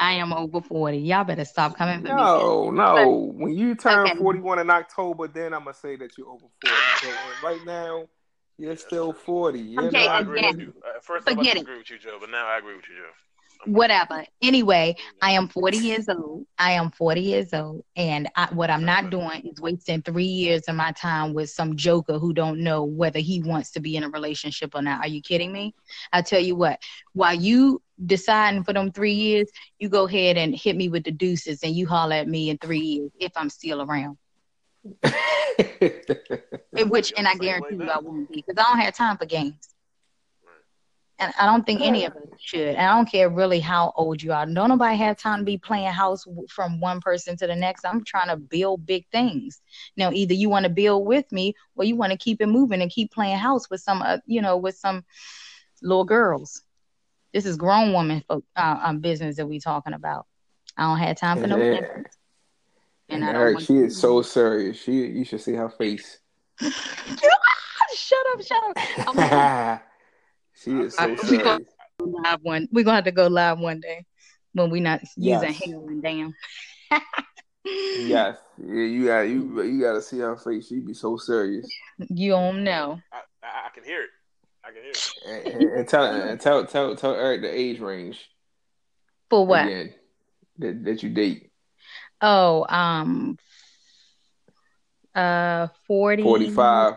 I am over 40. Y'all better stop coming for me. no, no. When you turn Okay. 41 in October, then I'm going to say that you're over 40. So uh, right now, you're still 40. You're Okay, I agree with you. First off, I forget it. agree with you, Joe, but now I agree with you, Joe. Whatever. Anyway, I am 40 years old. I am 40 years old. And I, what I'm not doing is wasting three years of my time with some joker who don't know whether he wants to be in a relationship or not. Are you kidding me? I tell you what, while you deciding for them three years, you go ahead and hit me with the deuces and you holler at me in three years if I'm still around. In which, and I guarantee you. I won't be because I don't have time for games. And I don't think any of us should. And I don't care really how old you are. Don't nobody have time to be playing house from one person to the next. I'm trying to build big things. Now, either you want to build with me or you want to keep it moving and keep playing house with some, uh, you know, with some little girls. This is grown woman for, uh, um, business that we talking about. I don't have time for no Yeah. And And I don't Eric, want she is so serious. She, you should see her face. shut up, shut up. I'm she is I- so we go- serious. go live one. We're gonna have to go live one day when we're not using Yes. heroin. Damn. Yes, yeah, you got you you got to see her face. She be so serious. You don't know. I, I, I can hear it. I can hear it. And, and, and tell and tell tell tell Eric the age range For what? again that that you date. Oh, um, uh, 40, Forty five.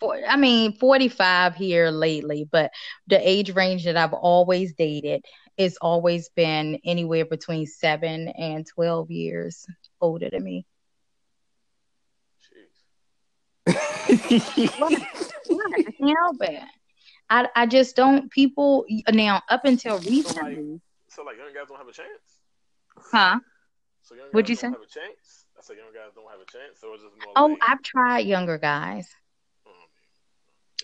For, I mean, 45 here lately, but the age range that I've always dated is always been anywhere between seven and 12 years older than me. What? I can't help it. I, I just don't, people, now, up until recently, So like young guys don't have a chance. huh? So young guys What'd you don't say? have a chance. I said young guys don't have a chance. So it's just more. Oh, like, I've tried younger guys. oh.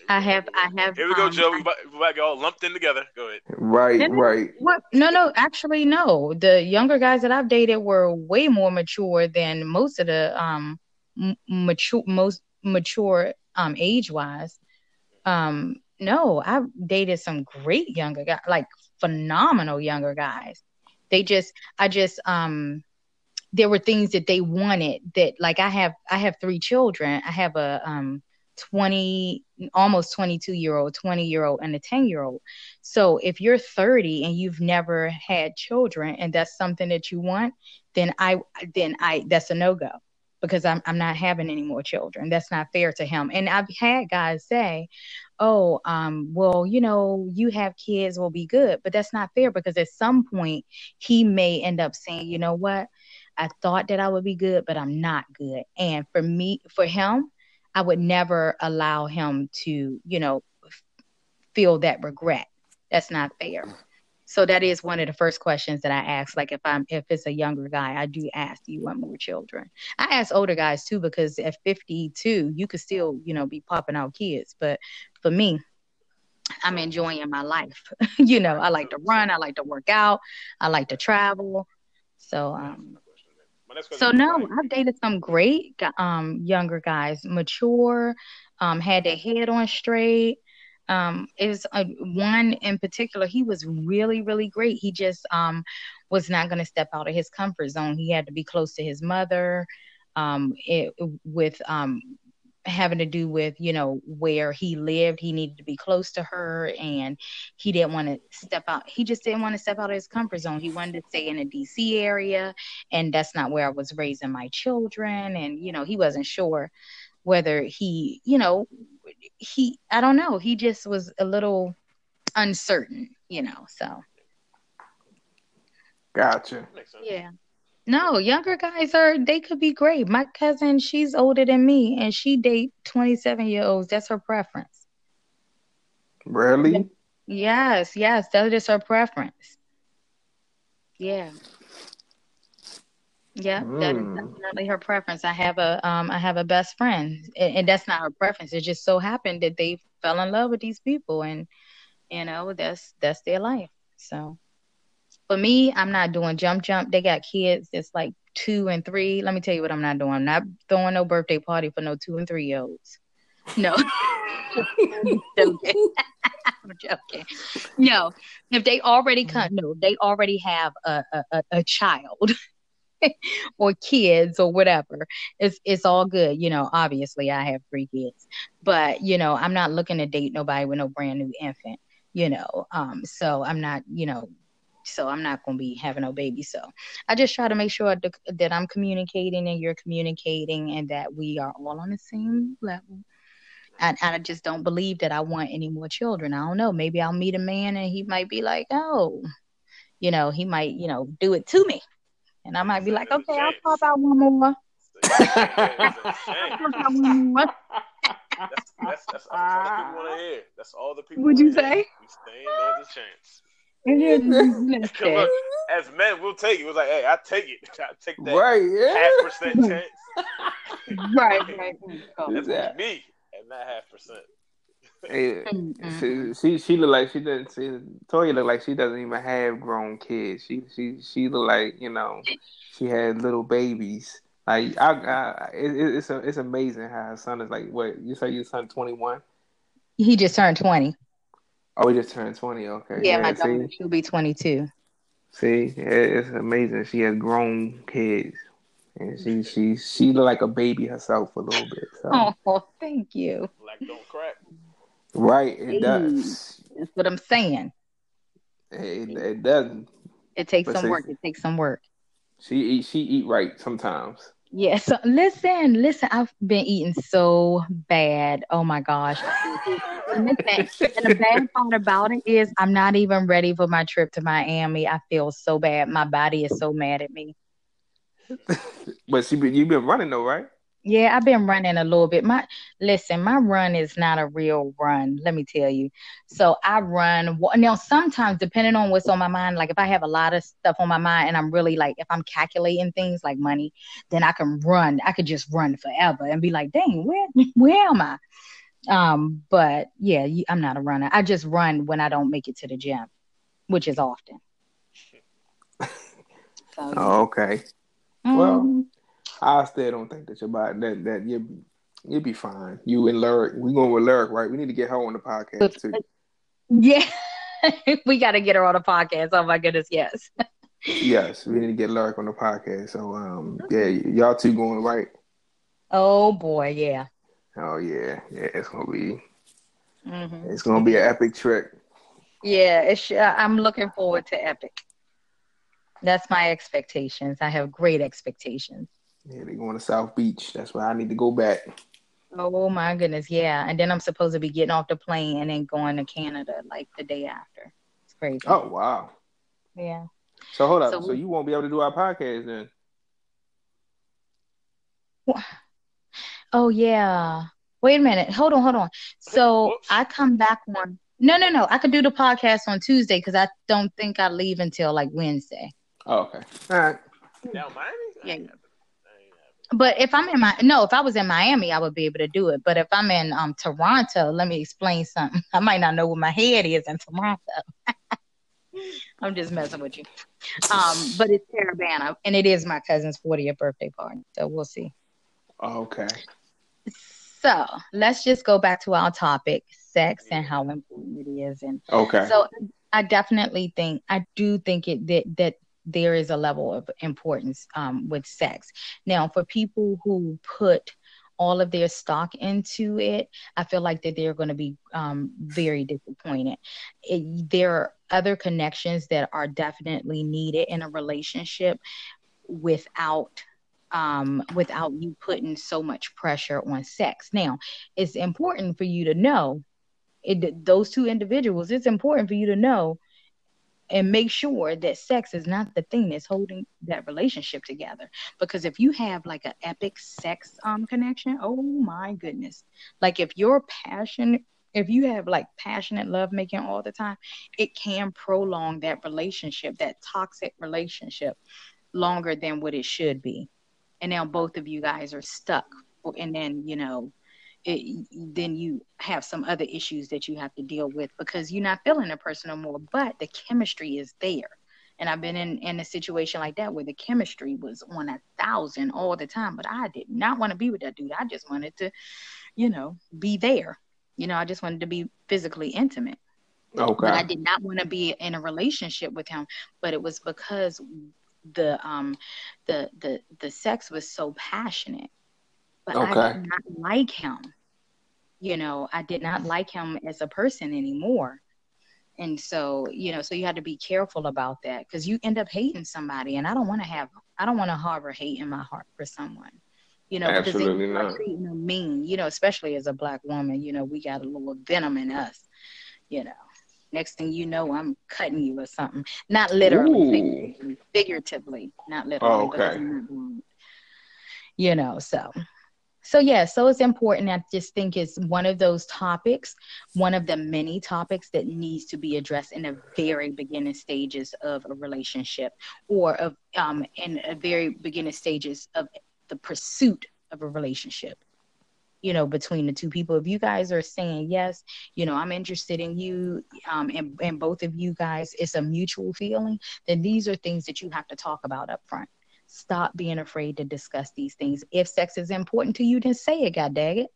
I have, I have. Here we go, um, Joe. We about, we about get all lumped in together. Go ahead. Right, Didn't right. What? No, no, actually, no. The younger guys that I've dated were way more mature than most of the um m- mature, most mature um age wise. Um, no, I've dated some great younger guys, like phenomenal younger guys. They just, I just um, there were things that they wanted that, like I have, I have three children. I have a um. 20 almost 22 year old 20 year old and a 10 year old so if you're 30 and you've never had children and that's something that you want, then I then I that's a no-go because I'm I'm not having any more children. That's not fair to him. And I've had guys say, "Oh, um well, you know, you have kids will be good." But that's not fair because at some point he may end up saying, "You know what? I thought that I would be good, but I'm not good." And for me for him, I would never allow him to, you know, feel that regret. That's not fair. So that is one of the first questions that I ask. Like if I'm if it's a younger guy, I do ask, do you want more children? I ask older guys too because at 52, you could still, you know, be popping out kids. But for me, I'm enjoying my life. you know, I like to run, I like to work out, I like to travel. So um so no, I've dated some great um younger guys, mature, um, had their head on straight. Um, it was uh, one in particular. He was really, really great. He just um, was not going to step out of his comfort zone. He had to be close to his mother. Um, it, with um, having to do with you know where he lived he needed to be close to her and he didn't want to step out he just didn't want to step out of his comfort zone he wanted to stay in the dc area and that's not where i was raising my children and you know he wasn't sure whether he you know he i don't know he just was a little uncertain you know so Gotcha. Yeah no younger guys are they could be great my cousin she's older than me and she date 27 year olds that's her preference Really? Yes, yes, that is her preference. Yeah. Yeah, that is Mm. definitely her preference. I have a um I have a best friend and, and that's not her preference. It just so happened that they fell in love with these people and you know, that's that's their life. So for me, I'm not doing jump jump. They got kids that's like two and three. Let me tell you what I'm not doing. I'm not throwing no birthday party for no two and three year olds. No. I'm joking. I'm joking. No, if they already come, no, they already have a, a, a child or kids or whatever. It's it's all good. You know, obviously I have three kids, but you know, I'm not looking to date nobody with no brand new infant. You know, um, so I'm not, you know, so I'm not going to be having no baby. So I just try to make sure that, I'm communicating and you're communicating and that we are all on the same level. And I just don't believe that I want any more children. I don't know. Maybe I'll meet a man and he might be like, oh, you know, he might, you know, do it to me. And I might be like, okay, I'll pop out one more. There's a I'll chance. pop out one more. That's, that's, that's, that's all the people want to ah. hear. That's all the people What'd you wanna hear. say? We saying there's a chance. Listen, Cause look, as men, we'll take it. We're like, hey, I take it. I take that Right, yeah. half percent chance. right, right. That's Yeah. me, and not half percent. Hey, she, mm, mm. she she look like she doesn't. See, Toya look like she doesn't even have grown kids. She she she look like you know she had little babies. Like I, I it, it's a, it's amazing how her son is like. What you say? Your son twenty one? He just turned 20. Oh, he just turned twenty. Okay. Yeah, my see, daughter, she'll be 22. see, it's amazing. She has grown kids, and she she she look like a baby herself a little bit. So Oh, thank you. Black don't crack. Right, it Hey. does. That's what I'm saying. It, it doesn't. It takes But some see- work. It takes some work. She eat she eat right sometimes. Yeah, so listen, listen, I've been eating so bad. Oh my gosh. And the bad part about it is I'm not even ready for my trip to Miami. I feel so bad. My body is so mad at me. But she been, you been running though, right? Yeah, I've been running a little bit. My listen, my run is not a real run, let me tell you. So I run now sometimes depending on what's on my mind, like if I have a lot of stuff on my mind and I'm really like if I'm calculating things like money, then I can run. I could just run forever and be like, "Dang, where where am I?" Um, but yeah, I'm not a runner. I just run when I don't make it to the gym, which is often. So. Oh, okay. well, Mhm. I still don't think that your body that that you you'll be fine. You and Lyric, we going with Lyric, right? We need to get her on the podcast too. Yeah. we got to get her on the podcast. Oh my goodness, yes. Yes, we need to get Lyric on the podcast. So um, yeah, y'all two going right? Oh boy, yeah. Oh yeah, yeah. It's gonna be hmm it's gonna be an epic trip. Yeah, it's. Uh, I'm looking forward to Epic. That's my expectations. I have great expectations. Yeah, they're going to South Beach. That's why I need to go back. Oh my goodness, yeah. And then I'm supposed to be getting off the plane and then going to Canada like the day after. It's crazy. Oh wow. yeah. So hold up. So So, we- you won't be able to do our podcast then? Oh yeah. Wait a minute. Hold on, hold on. So Whoops. I come back on. No, no, no. I could do the podcast on Tuesday because I don't think I leave until like Wednesday. Oh, okay. All right. Down Miami? That Yeah. ain't happening. That ain't happening. But if I'm in my no, if I was in Miami, I would be able to do it. But if I'm in um Toronto, let me explain something. I might not know where my head is in Toronto. I'm just messing with you. Um, but it's Caribana, and it is my cousin's 40th birthday party, so we'll see. Oh, okay. So let's just go back to our topic, sex and how important it is. And Okay. so I definitely think I do think it that that there is a level of importance um, with sex. Now, for people who put all of their stock into it, I feel like that they're going to be um, very disappointed. It, there are other connections that are definitely needed in a relationship without um, without you putting so much pressure on sex. Now, it's important for you to know it, those two individuals. It's important for you to know and make sure that sex is not the thing that's holding that relationship together. Because if you have like an epic sex um connection, oh my goodness. Like if you're passionate, if you have like passionate love making all the time, it can prolong that relationship, that toxic relationship longer than what it should be. And now both of you guys are stuck. And then, you know, it, then you have some other issues that you have to deal with because you're not feeling a person no more, but the chemistry is there. And I've been in, in a situation like that where the chemistry was on a thousand all the time, but I did not want to be with that dude. I just wanted to, you know, be there. You know, I just wanted to be physically intimate. Okay. But I did not want to be in a relationship with him. But it was because the um the the the sex was so passionate. But I Okay. did not like him. You know, I did not like him as a person anymore. And so, you know, so you had to be careful about that because you end up hating somebody. And I don't want to have, I don't want to harbor hate in my heart for someone, you know, because Absolutely start not. treating them mean, you know, especially as a black woman, you know, we got a little venom in us, you know. Next thing you know, I'm cutting you or something. Not literally, figuratively, figuratively not literally, Oh, because okay. I'm not doing it, you know, so. So yeah, so it's important. I just think it's one of those topics, one of the many topics that needs to be addressed in the very beginning stages of a relationship, or of um in a very beginning stages of the pursuit of a relationship. You know, between the two people. If you guys are saying yes, you know, I'm interested in you, um, and and both of you guys, it's a mutual feeling. Then these are things that you have to talk about up front stop being afraid to discuss these things. If sex is important to you, then say it, god dang it.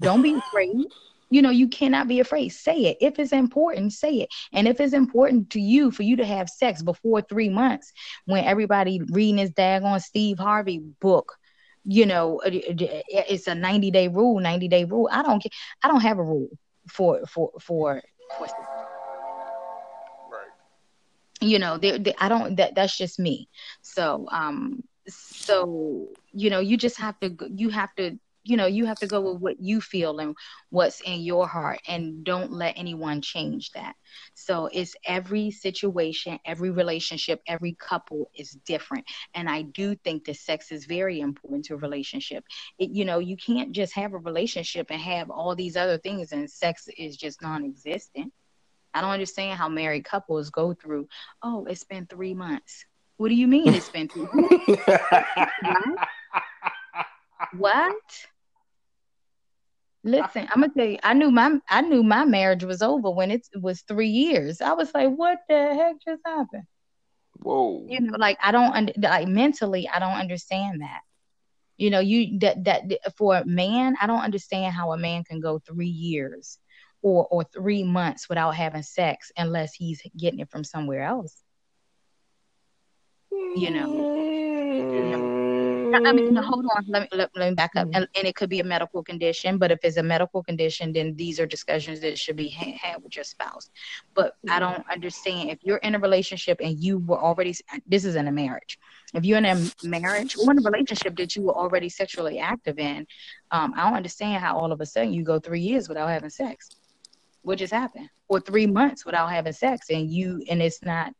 Don't be afraid. You know, you cannot be afraid. Say it. If it's important, say it. And if it's important to you for you to have sex before three months, when everybody reading this daggone Steve Harvey book, you know, it- it- it's a 90 day rule, 90 day rule. I don't. I don't have a rule for for for for. You know they, they, i don't that that's just me. So um so you know you just have to you have to you know you have to go with what you feel and what's in your heart and don't let anyone change that. So it's every situation every relationship every couple is different. And i do think that sex is very important to a relationship. It, you know you can't just have a relationship and have all these other things and sex is just non-existent I don't understand how married couples go through. Oh, it's been three months. What do you mean it's been three months? What? What? Listen, I'm gonna tell you. I knew my I knew my marriage was over when it was three years. I was like, what the heck just happened? Whoa. You know, like I don't under, like mentally, I don't understand that. You know, you that that for a man, I don't understand how a man can go three years or or three months without having sex unless he's getting it from somewhere else. You know. I mean, no, hold on. Let me let, let me back up. And, and it could be a medical condition, but if it's a medical condition, then these are discussions that should be ha- had with your spouse. But I don't understand if you're in a relationship and you were already. This isn't a marriage. If you're in a marriage or in a relationship that you were already sexually active in, um, I don't understand how all of a sudden you go three years without having sex. What just happened? Or three months without having sex, and you and it's not,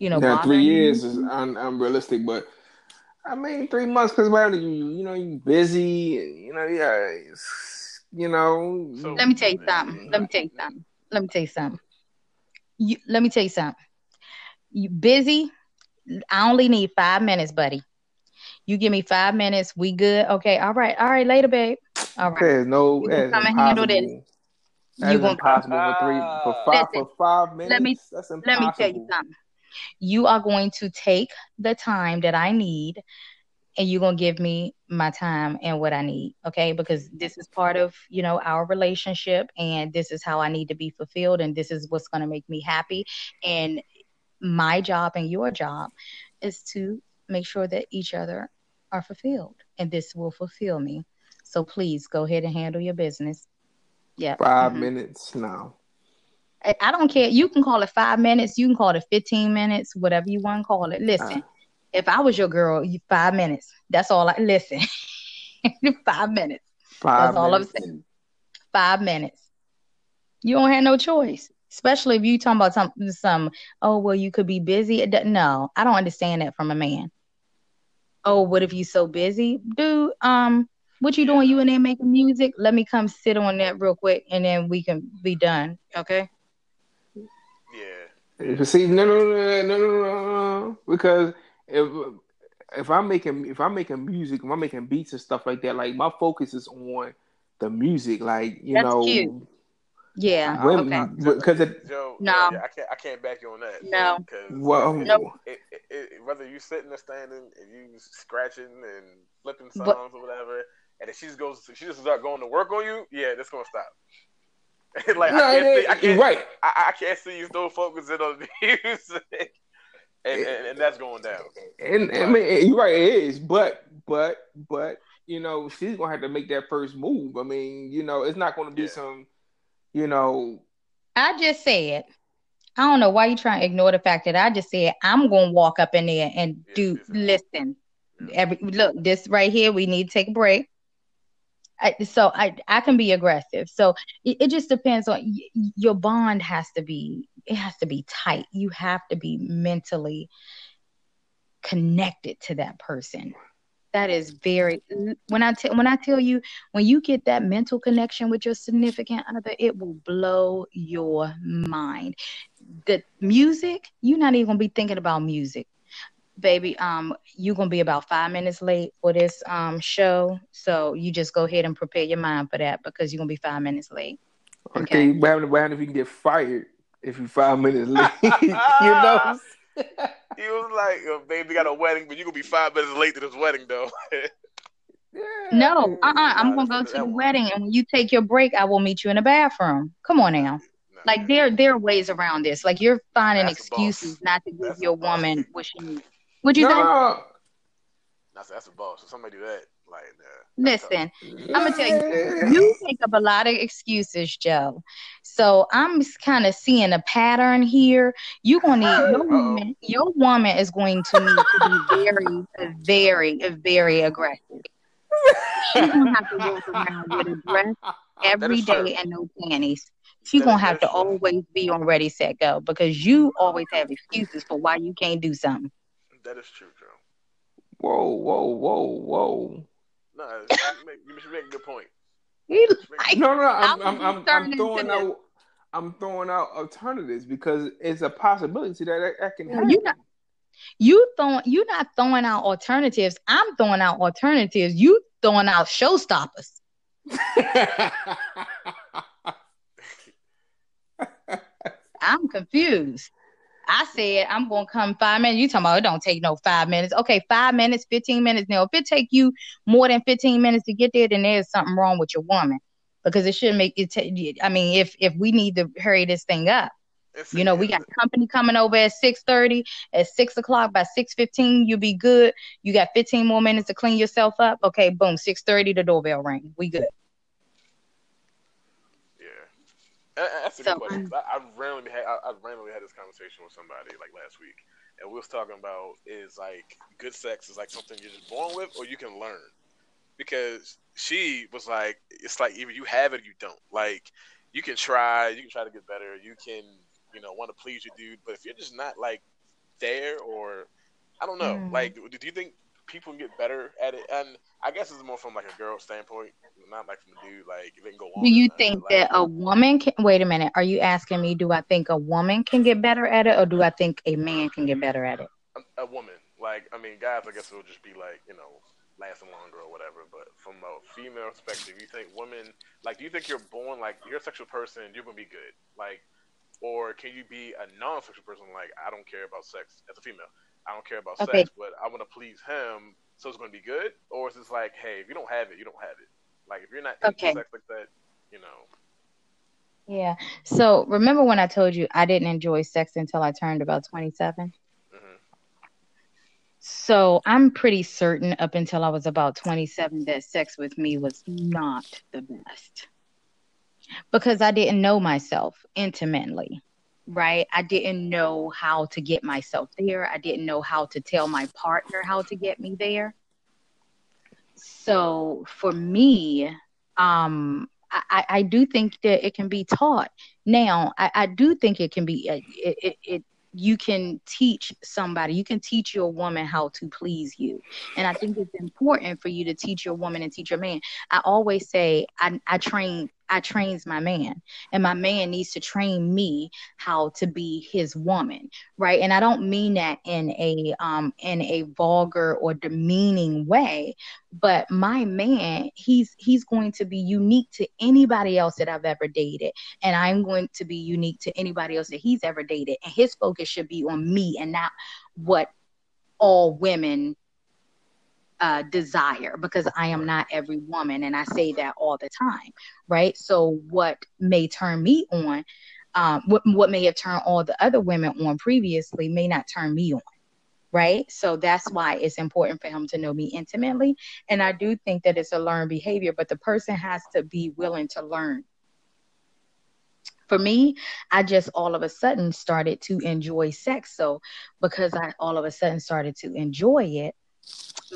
you know, Now, three bothering you? years is un- unrealistic, but I mean, three months because why you you know you busy, and, you know yeah, it's- you know. So- Let me tell you something. Let me tell you something. Let me tell you something. You, let me tell you something. You busy? I only need five minutes, buddy. You give me five minutes. We good? Okay. All right. All right. Later, babe. All right. There's no, You gonna come and handle this. You gonna impossible for three for ah. five Listen, for five minutes. let me- let me tell you something. You are going to take the time that I need and you're gonna give me my time and what I need, okay? Because this is part of you know our relationship, and this is how I need to be fulfilled, and this is what's gonna make me happy. And my job and your job is to make sure that each other are fulfilled, and this will fulfill me. So please go ahead and handle your business. Yeah. 5 Mhm. minutes now. I don't care. You can call it five minutes. You can call it 15 minutes, whatever you want to call it. Listen, if I was your girl, you five minutes. That's all I listen. five minutes. Five That's all I'm minutes. saying. Five minutes. You don't have no choice. Especially if you talking about some some, oh well, you could be busy. No, I don't understand that from a man. Oh, what if you so busy? Dude, um, what you doing? You in there making music? Let me come sit on that real quick and then we can be done. Okay? Yeah. See, no, no, no, no, no, no, no, because if if I'm making if I'm making music, if I'm making beats and stuff like that, like my focus is on the music, like you That's know, cute. Yeah. women, okay. because it, Joe, No. yeah, I can't I can't back you on that. No. Because well, um, Nope. it, it, it, whether you sitting there standing and you scratching and flipping songs But- or whatever, and if she just goes, she just start going to work on you, yeah, that's gonna stop. like no, I can't see, I can't, right. I, I can't see you still focusing on the music, and, and, and that's going down. And I mean, you're right, it is, but but but you know, she's gonna have to make that first move. I mean, you know, it's not gonna be Yeah. some, you know, I just said, I don't know why you trying to ignore the fact that I just said I'm gonna walk up in there and do yes, yes. listen. Every look, this right here, we need to take a break. I, so I I can be aggressive. So it, it just depends on y- your bond has to be it has to be tight. You have to be mentally connected to that person. That is very when I tell when I tell you when you get that mental connection with your significant other, it will blow your mind. The music, you're not even gonna be thinking about music, baby. Um, you're gonna be about five minutes late for this um show, so you just go ahead and prepare your mind for that because you're gonna be five minutes late. okay, Okay. what happened, what happened if you can get fired if you five minutes late? you know, He was like, "Yo, "Baby, got a wedding, but you gonna be five minutes late to this wedding, though." No, uh, uh-uh, I'm gonna go to the wedding, and when you take your break, I will meet you in the bathroom. Come on now. Nah, Like there, there are ways around this. Like you're finding That's a boss. excuses not to give That's your woman what she needs. What you no, say? that's that's a boss. If somebody do that, like, nah. Listen, I'ma tell you, you make up a lot of excuses, Joe. So I'm kind of seeing a pattern here. You're gonna need your woman. Your woman is going to need to be very, very, very aggressive. She's gonna have to walk around with a dress every is true. and no panties. She's That gonna have to true. always be on ready, set, go because you always have excuses for why you can't do something. That is true, Joe. whoa, whoa, whoa, whoa. No, you make, you make a good point. He like, No, no, I'm, I'm, I'm, I'm into throwing this? out, I'm throwing out alternatives because it's a possibility that that, that can happen. you not- you throwing you're not throwing out alternatives. I'm throwing out alternatives. You throwing out showstoppers. I'm confused. I said I'm gonna come five minutes. You talking about it don't take no five minutes. Okay, five minutes, fifteen minutes. Now, if it take you more than fifteen minutes to get there, then there's something wrong with your woman because it shouldn't make it. Take, I mean, if if we need to hurry this thing up, It's- you know, we got company coming over at six thirty. At six o'clock, by six fifteen, you'll be good. You got fifteen more minutes to clean yourself up. Okay, boom, six thirty, the doorbell ring. We good. Yeah, Uh, uh, that's a So, good question. I, I randomly had I, I randomly had this conversation with somebody like last week, and we was talking about is like good sex is like something you're just born with or you can learn. Because she was like, it's like either you have it or you don't. Like you can try, you can try to get better, you can you know want to please your dude, but if you're just not like there or I don't know, Mm. like do do you think people get better at it? And I guess it's more from like a girl standpoint, not like from a dude. Like they can go on. Do you think like, that a woman can wait a minute? Are you asking me, do I think a woman can get better at it or do I think a man can get better at it? a, a woman. Like, I mean, guys, I guess it'll just be like, you know, lasting longer or whatever. But from a female perspective, you think women, like, do you think you're born, like, you're a sexual person, you're going to be good? Like, or can you be a non sexual person, like, I don't care about sex as a female? I don't care about Okay. sex, but I want to please him. so it's going to be good, or is it like, hey, if you don't have it, you don't have it. Like if you're not into Okay. sex like that, you know, Yeah. So remember when I told you I didn't enjoy sex until I turned about 27? hmm So I'm pretty certain up until I was about 27 that sex with me was not the best because I didn't know myself intimately, right? I didn't know how to get myself there. I didn't know how to tell my partner how to get me there. So for me, um, I, I do think that it can be taught. Now, I, I do think it can be, uh, it, it, it, you can teach somebody, you can teach your woman how to please you. And I think it's important for you to teach your woman and teach your man. I always say, I, I train, I trains my man, and my man needs to train me how to be his woman, right? And I don't mean that in a um in a vulgar or demeaning way, but my man, he's he's going to be unique to anybody else that I've ever dated, and I'm going to be unique to anybody else that he's ever dated, and his focus should be on me and not what all women uh, desire because I am not every woman, and I say that all the time, right? So what may turn me on, um, what what may have turned all the other women on previously may not turn me on, right? So that's why it's important for him to know me intimately, and I do think that it's a learned behavior, but the person has to be willing to learn. For me, I just all of a sudden started to enjoy sex. So because I all of a sudden started to enjoy it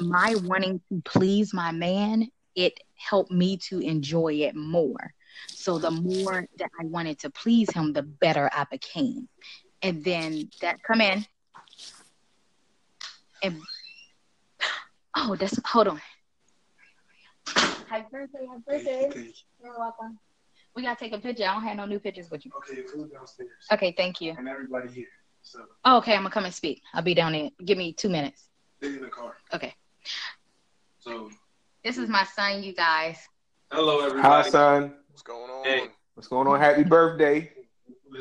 my wanting to please my man, it helped me to enjoy it more. So the more that I wanted to please him, the better I became. And then that come in. And oh, that's hold on. Happy birthday, happy birthday. You're welcome. We gotta take a picture. I don't have no new pictures with you. Okay, food downstairs. Okay, thank you. And everybody here. So Oh, okay, I'm gonna come and speak. I'll be down there. Give me two minutes. They in the car. Okay. So This is my son, you guys. hello everybody. Hi, son. what's going on? Hey. What's going on? Happy birthday.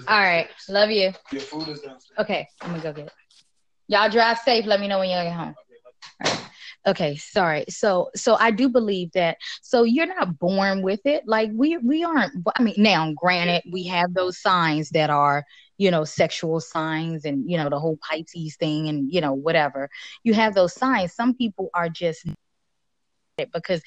All right, love you. Your food is downstairs. Okay, I'm gonna go get it. Y'all drive safe. Let me know when y'all get home. Okay, sorry. So, so I do believe that. So you're not born with it. Like we, we aren't. I mean, now, granted, we have those signs that are, you know, sexual signs, and you know, the whole Pisces thing, and you know, whatever. You have those signs. Some people are just because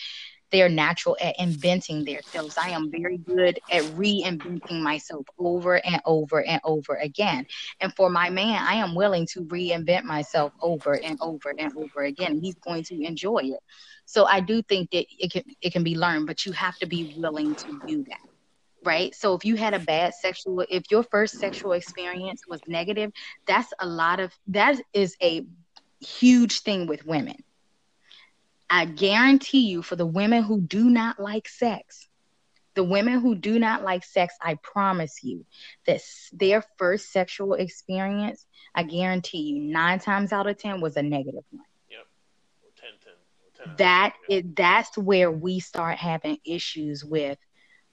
they're natural at inventing themselves. I am very good at reinventing myself over and over and over again. And for my man, I am willing to reinvent myself over and over and over again. He's going to enjoy it. So I do think that it can it can be learned, but you have to be willing to do that. Right. So if you had a bad sexual if your first sexual experience was negative, that's a lot of that is a huge thing with women. I guarantee you for the women who do not like sex, the women who do not like sex, I promise you that their first sexual experience, I guarantee you, nine times out of 10 was a negative one. Yep. Or 10, 10, or 10 That is, that's where we start having issues with.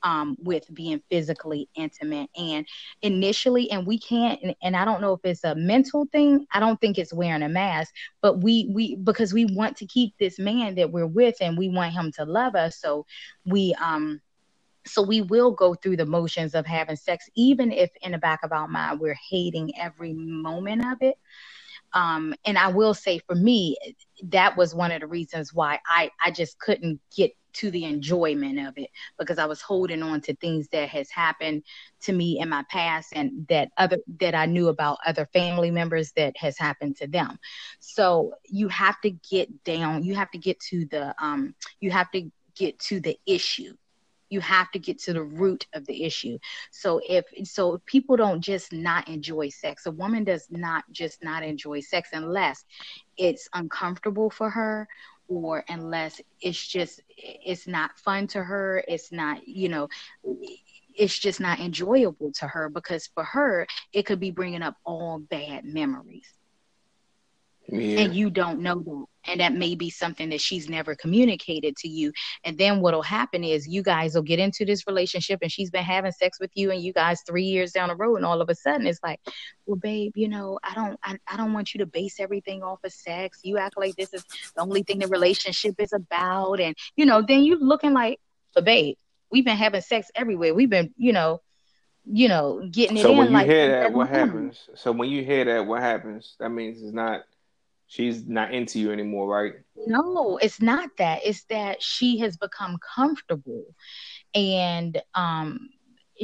Um, with being physically intimate and initially and we can't and, and i don't know if it's a mental thing i don't think it's wearing a mask but we we because we want to keep this man that we're with and we want him to love us. So we um so we will go through the motions of having sex even if in the back of our mind we're hating every moment of it. Um and i will say for me that was one of the reasons why i i just couldn't get to the enjoyment of it because i was holding on to things that has happened to me in my past and that other that i knew about other family members that has happened to them. So you have to get down you have to get to the um you have to get to the issue. You have to get to the root of the issue. So if so people don't just not enjoy sex a woman does not just not enjoy sex unless it's uncomfortable for her or unless it's just it's not fun to her it's not you know it's just not enjoyable to her because for her it could be bringing up all bad memories Yeah. and you don't know that and that may be something that she's never communicated to you and then what'll happen is you guys will get into this relationship and she's been having sex with you and you guys three years down the road and all of a sudden it's like well babe you know i don't i, I don't want you to base everything off of sex you act like this is the only thing the relationship is about and you know then you're looking like but babe we've been having sex everywhere we've been you know you know getting it So in when you like hear that, what happens? So when you hear that, what happens? That means it's not. She's not into you anymore, right? No, it's not that. It's that she has become comfortable and um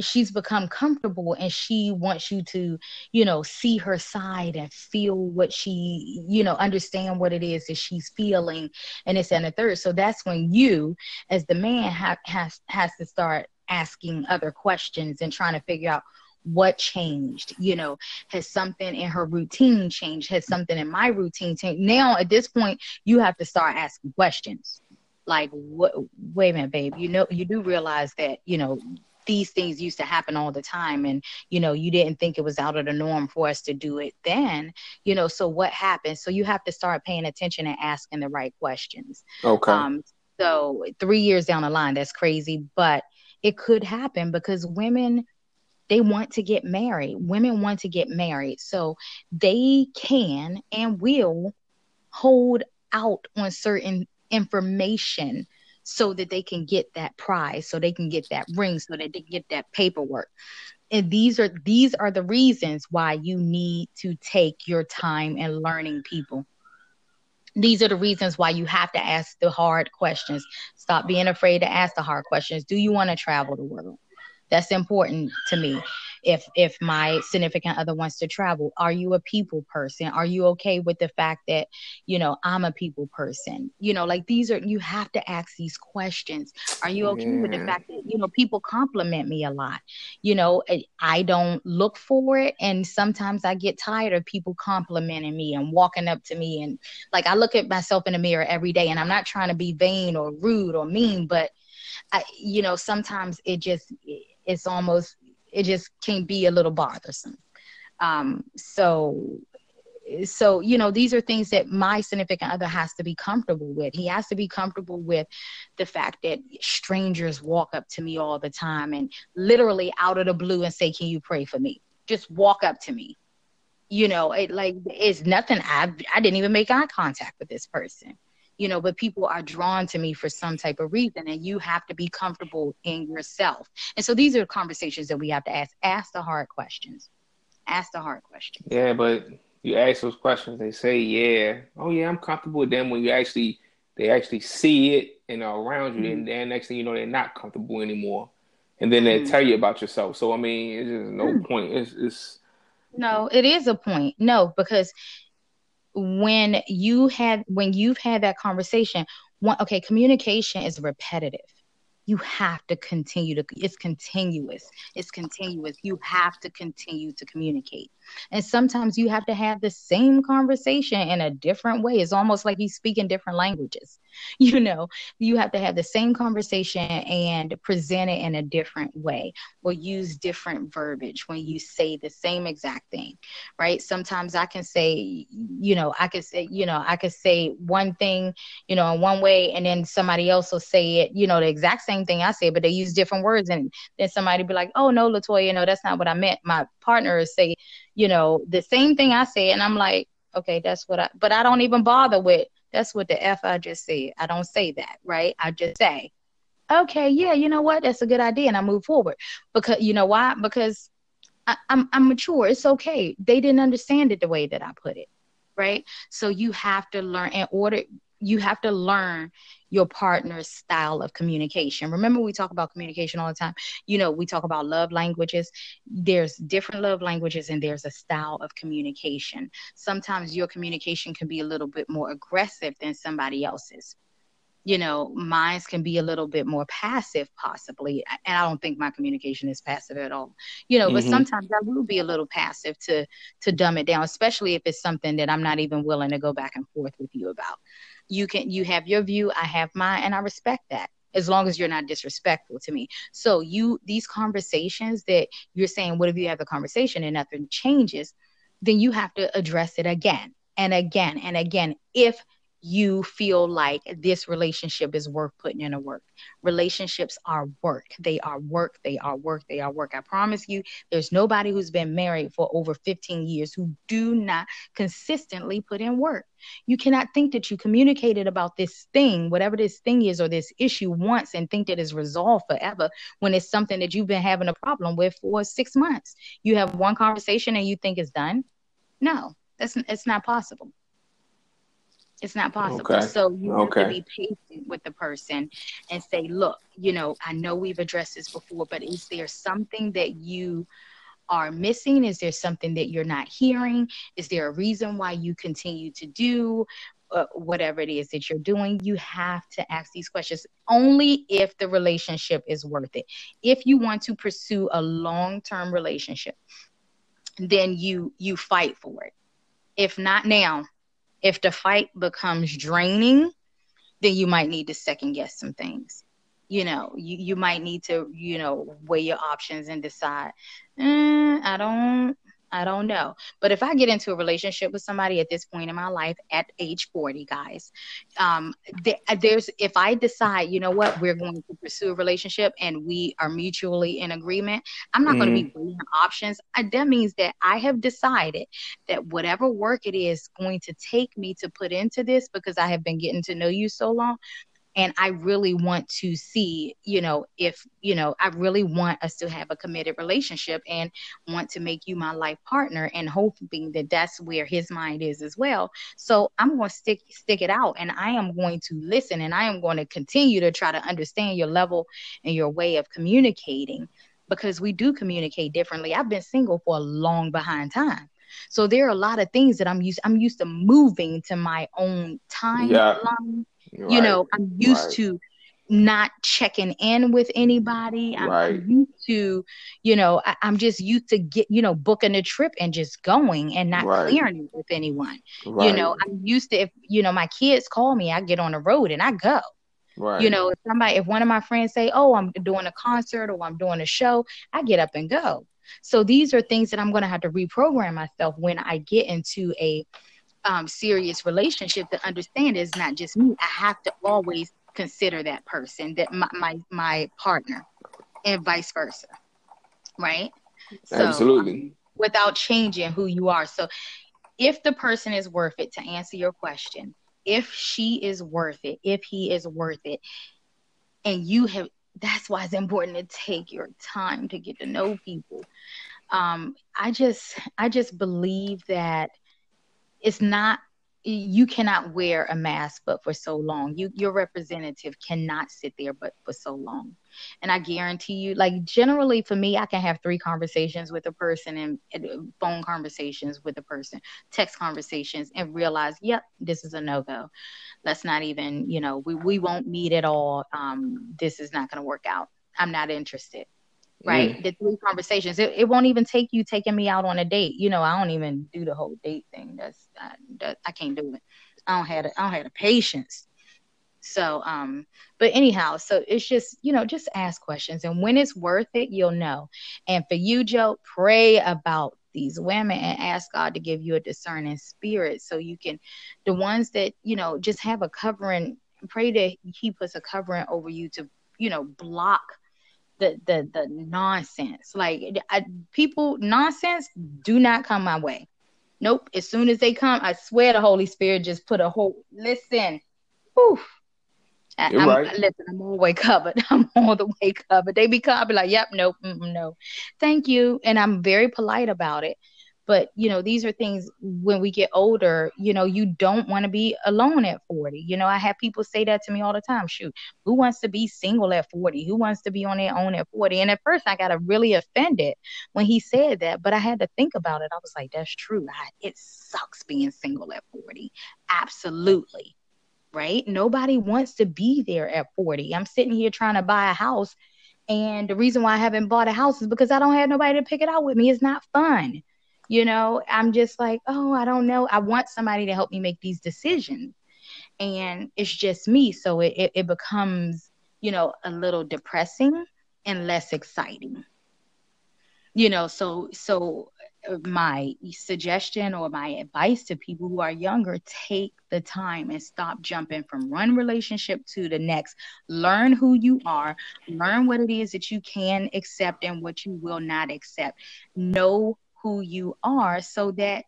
she's become comfortable and she wants you to, you know, see her side and feel what she, you know, understand what it is that she's feeling and it's and the third. So that's when you as the man have has has to start asking other questions and trying to figure out what changed you know? Has something in her routine changed? Has something in my routine changed? Now at this point you have to start asking questions. Like what wait a minute babe you know you do realize that you know these things used to happen all the time and you know you didn't think it was out of the norm for us to do it then you know? So what happened? So you have to start paying attention and asking the right questions. Okay. um, so three years down the line, that's crazy, but it could happen because women they want to get married. Women want to get married, so they can and will hold out on certain information so that they can get that prize, so they can get that ring, so that they can get that paperwork. And these are these are the reasons why you need to take your time in learning people these are the reasons why you have to ask the hard questions. Stop being afraid to ask the hard questions. Do you want to travel the world? That's important to me. If if my significant other wants to travel, are you a people person? Are you okay with the fact that, you know, I'm a people person? You know, like these are you have to ask these questions. Are you okay with the fact that, you know, people compliment me a lot? You know, I- I don't look for it and sometimes I get tired of people complimenting me and walking up to me and like I look at myself in the mirror every day and I'm not trying to be vain or rude or mean, but I, you know, sometimes it just, it's almost, it just can be a little bothersome. Um, so, so, you know, these are things that my significant other has to be comfortable with. He has to be comfortable with the fact that strangers walk up to me all the time and literally out of the blue and say, can you pray for me? Just walk up to me you know it like it's nothing i i didn't even make eye contact with this person you know but people are drawn to me for some type of reason and you have to be comfortable in yourself and so these are conversations that we have to ask ask the hard questions ask the hard questions Yeah, but you ask those questions, they say, "Yeah, oh yeah, I'm comfortable with them." When you actually, they actually see it and are around you, and then next thing you know, they're not comfortable anymore, and then they Mhm. tell you about yourself. So I mean, it's just no Mm. point. It's it's no it is a point no because when you had when you've had that conversation one okay communication is repetitive. You have to continue to it's continuous. It's continuous. You have to continue to communicate and sometimes you have to have the same conversation in a different way. It's almost like you speak in different languages. You know you have to have the same conversation and present it in a different way or use different verbiage when you say the same exact thing right? Sometimes i can say you know i could say you know i could say one thing you know in one way and then somebody else will say it you know the exact same thing i say but they use different words and then somebody be like oh no latoya no that's not what i meant. My partner say you know the same thing i say and i'm like okay that's what i but i don't even bother with that's what the f i just said. I don't say that right? I just say okay yeah you know what? That's a good idea and i move forward. Because you know why? Because I, I'm, I'm mature. It's okay. They didn't understand it the way that i put it right? So you have to learn in order you have to learn your partner's style of communication. Remember we talk about communication all the time. You know we talk about love languages. There's different love languages and there's a style of communication. Sometimes your communication can be a little bit more aggressive than somebody else's you know minds can be a little bit more passive possibly and i don't think my communication is passive at all. You know but Mhm. sometimes i will be a little passive to to dumb it down especially if it's something that i'm not even willing to go back and forth with you about. You can you have your view i have mine and i respect that as long as you're not disrespectful to me. So you these conversations that you're saying what if you have the conversation and nothing changes then you have to address it again and again and again if you feel like this relationship is worth putting in a work. Relationships are work. They are work. They are work. They are work. I promise you, there's nobody who's been married for over 15 years who do not consistently put in work. You cannot think that you communicated about this thing, whatever this thing is or this issue once and think that it's resolved forever when it's something that you've been having a problem with for six months. You have one conversation and you think it's done. No, that's it's not possible. It's not possible. Okay. So you have Okay. to be patient with the person and say, look, you know, I know we've addressed this before, but is there something that you are missing? Is there something that you're not hearing? Is there a reason why you continue to do uh, whatever it is that you're doing? You have to ask these questions only if the relationship is worth it. If you want to pursue a long-term relationship, then you you fight for it. If not now, if the fight becomes draining, then you might need to second guess some things. You know, you, you might need to, you know, weigh your options and decide, "Eh, I don't I don't know. But if I get into a relationship with somebody at this point in my life at age 40, guys, um, th- there's if I decide, you know what, we're going to pursue a relationship and we are mutually in agreement, I'm not going to be weighing options. Uh, that means that I have decided that whatever work it is going to take me to put into this because I have been getting to know you so long. And I really want to see, you know, if, you know, I really want us to have a committed relationship and want to make you my life partner and hoping that that's where his mind is as well. So I'm going to stick stick it out and I am going to listen and I am going to continue to try to understand your level and your way of communicating because we do communicate differently. I've been single for a long behind time. So there are a lot of things that I'm used I'm used to moving to my own timeline. Yeah. You know, I'm used Right. to not checking in with anybody. I'm, Right. I'm used to, you know, I, I'm just used to get, you know, booking a trip and just going and not Right. clearing it with anyone. Right. You know, I'm used to if, you know, my kids call me, I get on the road and I go. right. You know, if somebody, if one of my friends say, "Oh, I'm doing a concert or I'm doing a show," I get up and go. So these are things that I'm going to have to reprogram myself when I get into a um, serious relationship to understand it's not just me. I have to always consider that person, that my my, my partner, and vice versa, right? So, Absolutely. without changing who you are. So if the person is worth it, to answer your question, if she is worth it, if he is worth it, and you have that's why it's important to take your time to get to know people. Um, I just I just believe that it's not you cannot wear a mask but for so long. You your representative cannot sit there but for so long. And I guarantee you, like generally for me, I can have three conversations with a person and, and uh, phone conversations with a person, text conversations, and realize, yep, this is a no go. Let's not even, you know, we, we won't meet at all. Um, this is not going to work out. I'm not interested. Right. The three conversations, it, it won't even take you taking me out on a date. You know, I don't even do the whole date thing. That's, I, that, I can't do it. I don't have, the, I don't have the patience. So, um, but anyhow, so it's just, you know, just ask questions. And when it's worth it, you'll know. And for you, Joe, pray about these women and ask God to give you a discerning spirit so you can, the ones that, you know, just have a covering, pray that He puts a covering over you to, you know, block the the the nonsense. Like I, people, nonsense do not come my way. Nope. As soon as they come, I swear the Holy Spirit just put a whole listen. Whew. I, I'm, right. Listen, I'm all the way covered. I'm all the way covered. They be covered like, yep, nope, no, thank you, and I'm very polite about it. But you know, these are things when we get older. You know, you don't want to be alone at 40. You know, I have people say that to me all the time. Shoot, who wants to be single at 40? Who wants to be on their own at 40? And at first, I got really offended when he said that, but I had to think about it. I was like, that's true. I, it sucks being single at 40. Absolutely right? Nobody wants to be there at 40. I'm sitting here trying to buy a house. And the reason why I haven't bought a house is because I don't have nobody to pick it out with me. It's not fun. You know, I'm just like, oh, I don't know. I want somebody to help me make these decisions. And it's just me. So it, it, it becomes, you know, a little depressing and less exciting. You know, so so uh, my suggestion or my advice to people who are younger take the time and stop jumping from one relationship to the next learn who you are learn what it is that you can accept and what you will not accept know who you are so that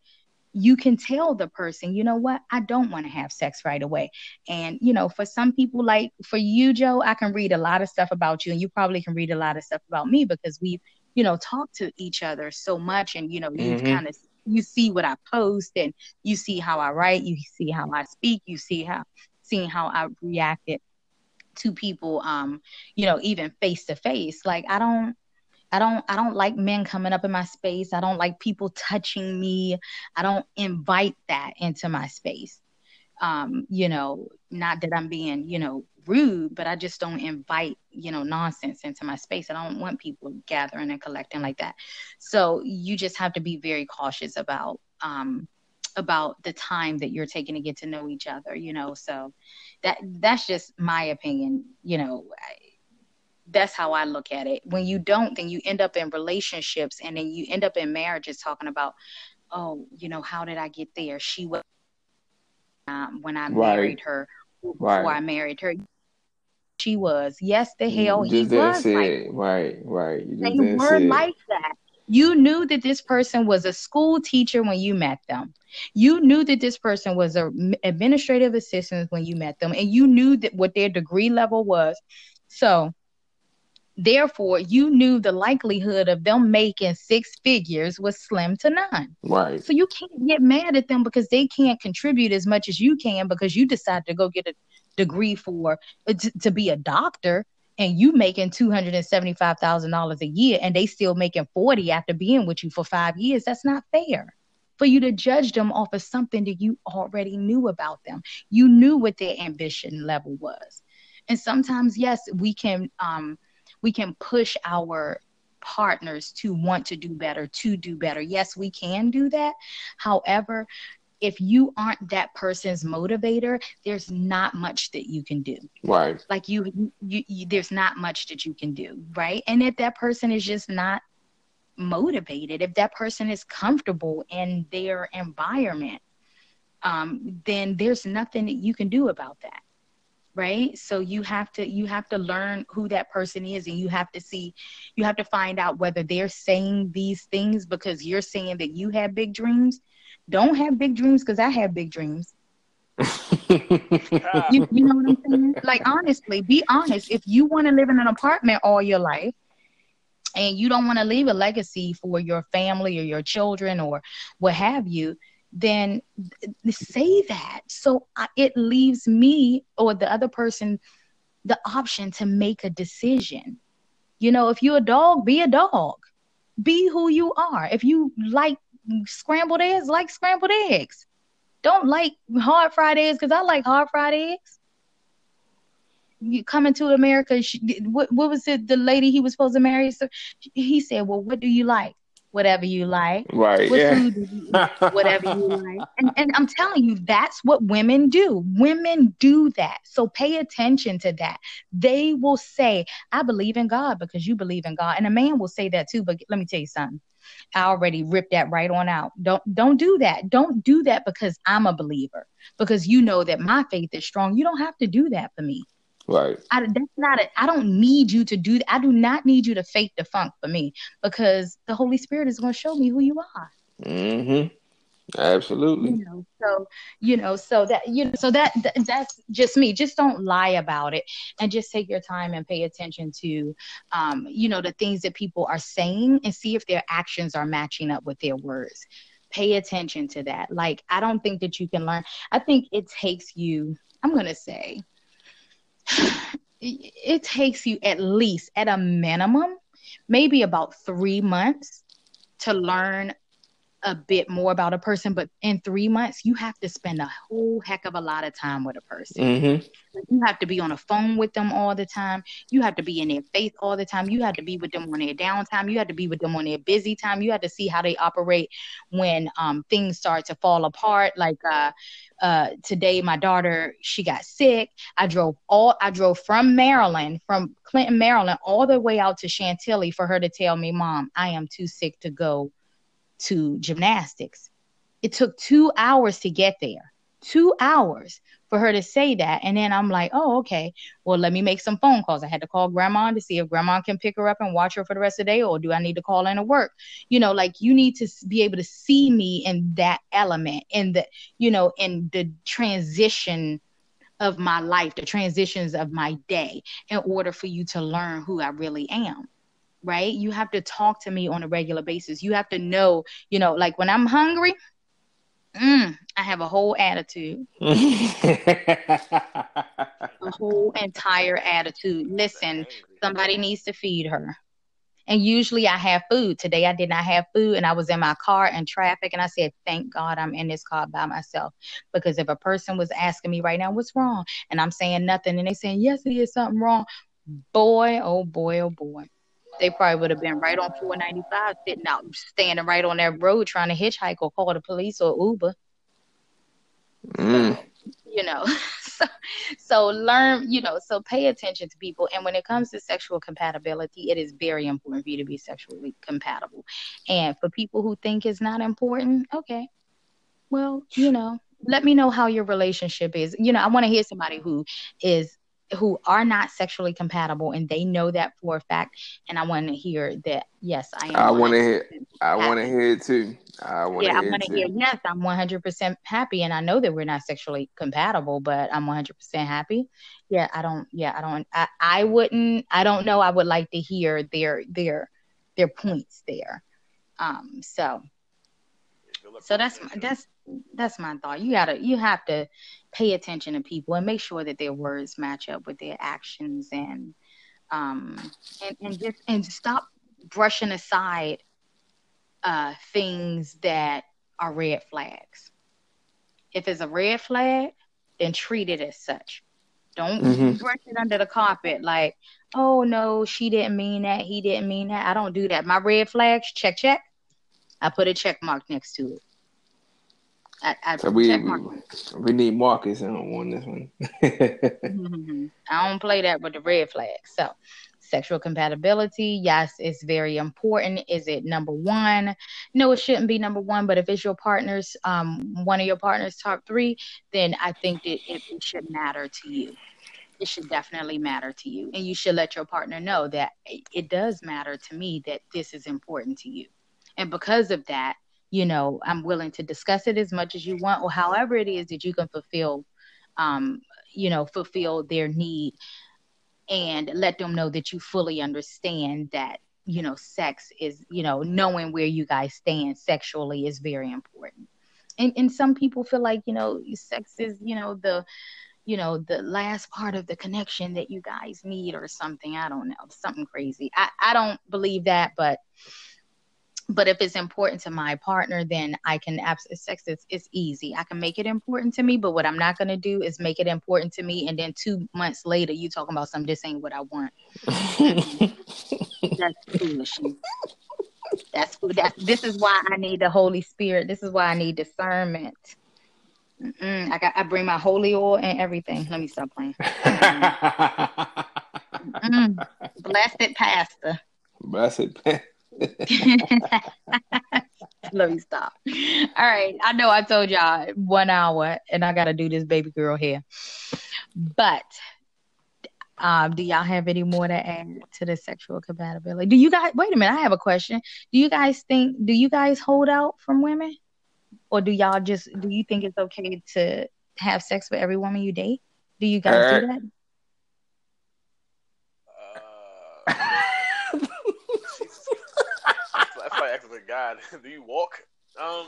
you can tell the person, you know what, I don't want to have sex right away. And, you know, for some people, like for you, Joe, I can read a lot of stuff about you, and you probably can read a lot of stuff about me because we've, you know, talked to each other so much. And, you know, you Mhm. kind of you see what I post and you see how I write, you see how I speak, you see how seeing how I reacted to people um, you know, even face to face. Like I don't I don't I don't like men coming up in my space. I don't like people touching me. I don't invite that into my space. Um, you know, not that I'm being, you know, rude, but I just don't invite, you know, nonsense into my space. I don't want people gathering and collecting like that. So you just have to be very cautious about um about the time that you're taking to get to know each other, you know. So that that's just my opinion, you know. I, that's how I look at it. When you don't, then you end up in relationships and then you end up in marriages talking about, oh, you know, how did I get there? She was um, when I Right. married her, before Right. I married her. She was. Yes, the hell he was like. Right, right. You they were like that. You knew that this person was a school teacher when you met them. You knew that this person was an administrative assistant when you met them, and you knew that what their degree level was. So, therefore, you knew the likelihood of them making six figures was slim to none. Right. So you can't get mad at them because they can't contribute as much as you can because you decided to go get a degree for uh, to, to be a doctor and you making two hundred and seventy five thousand dollars a year and they still making forty after being with you for five years. That's not fair. For you to judge them off of something that you already knew about them. You knew what their ambition level was. And sometimes, yes, we can um we can push our partners to want to do better, to do better. Yes, we can do that. However, if you aren't that person's motivator, there's not much that you can do. Right. Like you, you, you there's not much that you can do, right? And if that person is just not motivated, if that person is comfortable in their environment, um, then there's nothing that you can do about that right? So you have to you have to learn who that person is and you have to see you have to find out whether they're saying these things because you're saying that you have big dreams. Don't have big dreams because i have big dreams. You, you know what i'm saying? Like honestly be honest. If you want to live in an apartment all your life and you don't want to leave a legacy for your family or your children or what have you then say that. So I, it leaves me or the other person the option to make a decision. You know if you're a dog be a dog. Be who you are. If you like scrambled eggs like scrambled eggs. Don't like hard fried eggs because i like hard fried eggs. You coming to america she, what, what was it the lady he was supposed to marry? So he said well what do you like whatever you like right. what Yeah. food you eat? whatever you like. And, and I'm telling you, that's what women do. Women do that. So pay attention to that. They will say, I believe in God because you believe in God. And a man will say that too. But let me tell you something. I already ripped that right on out. Don't don't do that. Don't do that because I'm a believer. Because you know that my faith is strong. You don't have to do that for me. Right. I, that's not it. I don't need you to do. I do not need you to fake the funk for me because the Holy Spirit is going to show me who you are Mm-hmm. Absolutely. you know so you know so that you know so that, that that's just me just don't lie about it and just take your time and pay attention to um you know the things that people are saying and see if their actions are matching up with their words pay attention to that like i don't think that you can learn i think it takes you i'm going to say it takes you at least at a minimum maybe about 3 months to learn a bit more about a person, but in three months, you have to spend a whole heck of a lot of time with a person. Mm-hmm. You have to be on the phone with them all the time. You have to be in their face all the time. You have to be with them on their downtime. You have to be with them on their busy time. You have to see how they operate when um, things start to fall apart. Like uh, uh, today, my daughter she got sick. I drove all I drove from Maryland, from Clinton, Maryland, all the way out to Chantilly for her to tell me, "Mom, I am too sick to go." To gymnastics. It took two hours to get there. Two hours for her to say that. And then I'm like, oh, okay. Well, let me make some phone calls. I had to call grandma to see if grandma can pick her up and watch her for the rest of the day, or do I need to call in to work? You know, like you need to be able to see me in that element, in the, you know, in the transition of my life, the transitions of my day, in order for you to learn who I really am right? You have to talk to me on a regular basis. You have to know, you know, like when I'm hungry, mm, I have a whole attitude, a whole entire attitude. Listen, somebody needs to feed her. And usually I have food. Today I did not have food and I was in my car in traffic and I said, Thank God I'm in this car by myself. Because if a person was asking me right now, what's wrong? And I'm saying nothing and they saying, Yes, it is something wrong. Boy, oh boy, oh boy. They probably would have been right on 495 sitting out, standing right on that road trying to hitchhike or call the police or Uber. Mm. you know so so learn you know so pay attention to people and when it comes to sexual compatibility it is very important for you to be sexually compatible and for people who think it's not important okay well you know let me know how your relationship is you know i want to hear somebody who is who are not sexually compatible and they know that for a fact and i want to hear that yes i am I want to hear. I want to hear it too. I want to yeah, I hear want to hear yes, I'm 100% happy, and I know that we're not sexually compatible, but I'm 100% happy. Yeah, I don't. Yeah, I don't. I, I wouldn't. I don't know. I would like to hear their their their points there. Um. So so that's my, that's that's my thought. You gotta you have to pay attention to people and make sure that their words match up with their actions and um and and just and stop brushing aside uh things that are red flags. If it's a red flag, then treat it as such. Don't Mhm. brush it under the carpet like, oh no, she didn't mean that, he didn't mean that. I don't do that. My red flags, check check. I put a check mark next to it. I, I So we we, we need Marcus on this one. Mhm. I don't play that with the red flag. So, sexual compatibility, yes, it's very important. Is it number one? No, it shouldn't be number one. But if it's your partner's, um, one of your partner's top three, then I think that it, it should matter to you. It should definitely matter to you, and you should let your partner know that it does matter to me that this is important to you. And because of that, you know, I'm willing to discuss it as much as you want, or however it is that you can fulfill um, you know, fulfill their need and let them know that you fully understand that, you know, sex is, you know, knowing where you guys stand sexually is very important. And and some people feel like, you know, sex is, you know, the you know, the last part of the connection that you guys need or something. I don't know, something crazy. I, I don't believe that, but but if it's important to my partner, then I can absolutely sex is it's easy. I can make it important to me, but what I'm not gonna do is make it important to me, and then two months later you talking about something. This ain't what I want. That's foolish That's that. This is why I need the Holy Spirit. This is why I need discernment. Mm-mm, I got. I bring my holy oil and everything. Let me stop playing. Blessed pastor. Blessed. Let me stop. All right. I know I told y'all one hour and I got to do this baby girl here. But um, do y'all have any more to add to the sexual compatibility? Do you guys, wait a minute, I have a question. Do you guys think, do you guys hold out from women? Or do y'all just, do you think it's okay to have sex with every woman you date? Do you guys Uh, do that? Uh, Jesus. That's like a God, do you walk? Um,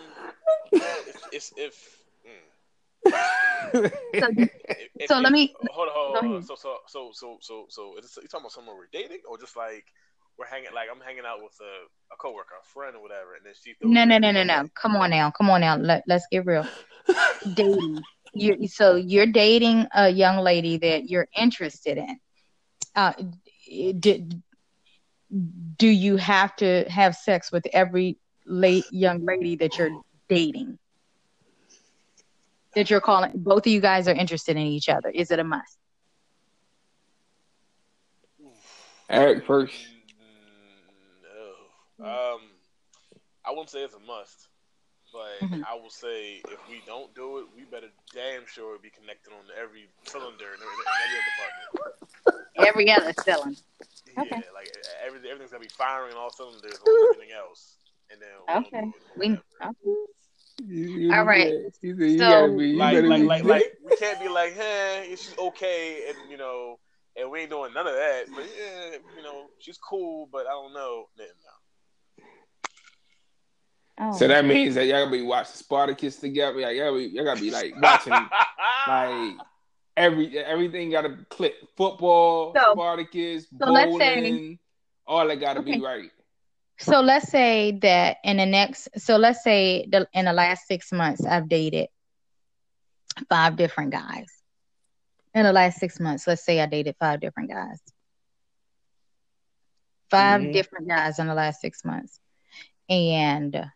it's, it's if. mm. So, If- if- so let me, hold on, hold go on. ahead. So, so, so, so, so, so, is this, you talking about someone we're dating, or just like we're hanging, like I'm hanging out with a, a coworker, a friend, or whatever, and then she. throws no, no, no, no, no. like, Come on now. Come on now. Let, let's get real. dating. You so you're dating a young lady that you're interested in. Uh, do, do you have to have sex with every late young lady that you're dating? That you're calling both of you guys are interested in each other. Is it a must? Eric first. No. Um, I wouldn't say it's a must, but Mhm. I will say if we don't do it, we better damn sure be connected on every cylinder in, in every other department. Every other cylinder. Okay. Yeah, like every, everything's gonna be firing on all cylinders on everything else, and then Okay. We okay. You- you- All right. You, you So- gotta be. You like, better like, be like, big. like, we can't be like, hey, she's okay, and you know, and we ain't doing none of that. But yeah, you know, she's cool, but I don't know. Then, no. Oh. So that means that y'all gotta be watching Spartacus together. Like, y'all, be, y'all gotta be like watching like every everything gotta click. Football, So- Spartacus, so let's bowling, say- all that gotta Okay. be right. So let's say that in the next, so let's say the, in the last six months, I've dated five different guys. In the last six months, let's say I dated five different guys. 5 Mhm. different guys in the last six months. And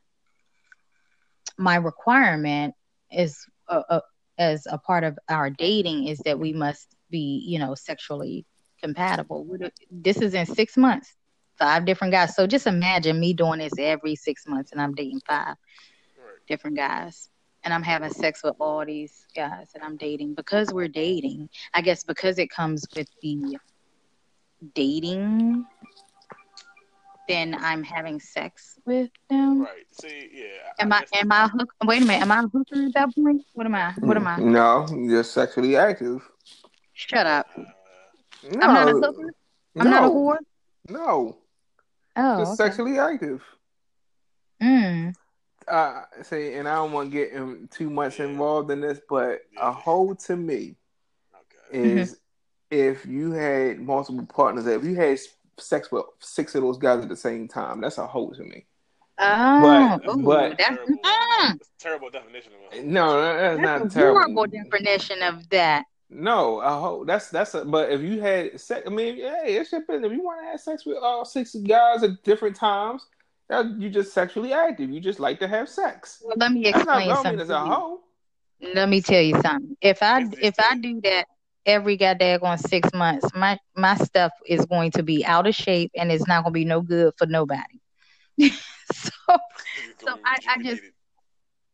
my requirement is, uh, uh, as a part of our dating, is that we must be, you know, sexually compatible. This is in six months five different guys. So just imagine me doing this every six months and I'm dating five Right. different guys. And I'm having sex with all these guys that I'm dating because we're dating. I guess because it comes with the dating, then I'm having sex with them. Right. See, yeah. Am I guess- am I hook wait a minute, am I a hooker at that point? What am I? What am I? No, you're sexually active. Shut up. Uh, No, I'm not a hooker? I'm not a no, whore? No, Oh. you're Okay. sexually active. Mm. uh say and I don't want to get in too much Yeah. involved in this, but Yeah. a hoe to me okay. is if you had multiple partners, if you had sex with six of those guys at the same time, that's a hoe to me. Oh, But- ooh, but- that's terrible, mm, that's a terrible definition of it. No, that- that's, that's not a terrible. horrible definition of that. No, a hoe. That's that's a. But if you had sex, I mean, hey, it's your business. If you want to have sex with all six guys at different times, that you just sexually active. You just like to have sex. Well, let me explain don't something. mean it's to a you. hoe. Let me tell you something. If I if I do that every goddamn on six months, my my stuff is going to be out of shape and it's not going to be no good for nobody. so So I- I just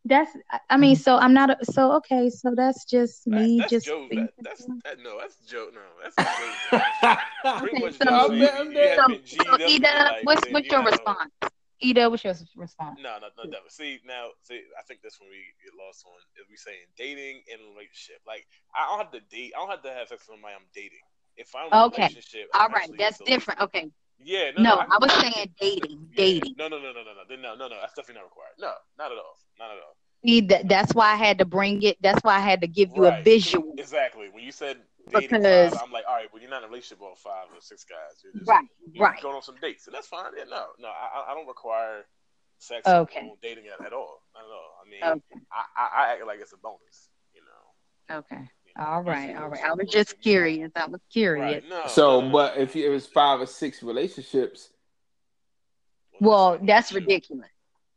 that's I I mean, so I'm not a, so okay. So that's just That- me that's just. Joe. That, that's that, no, that's Joe. No, that's Joe. Okay, much so- Joe. You, I'm you, dead. you have been So, so Ida, like, what's then what's you your know- response? Ida, what's your response? No, no, no, never. See now, see, I think that's when we get lost on is we saying dating and relationship. Like I don't have to date. I don't have to have sex with somebody I'm dating. If I'm in a Okay. relationship, I'm All right, that's different. Okay, Yeah, no, no, no, I was saying dating, yeah. dating. No, no, no, no, no, no, no, no, no. That's definitely not required. No, not at all. Not at all. See, that, that's why I had to bring it. That's why I had to give you a visual. Exactly. When you said Because- five, I'm like, all right, well, you're not in a relationship with five or six guys. You're just Right, you're right. going on some dates, and that's fine. Yeah, no, no, I, I don't require sex Okay. on dating at, at all. Not at all. I mean, Okay, I, I, I act like it's a bonus. You know. okay. You know, All especially right, all with right. I was just curious. I was curious. Right. No. So, no, no, no, but no. if it was five or six relationships, Well, not a that's ridiculous.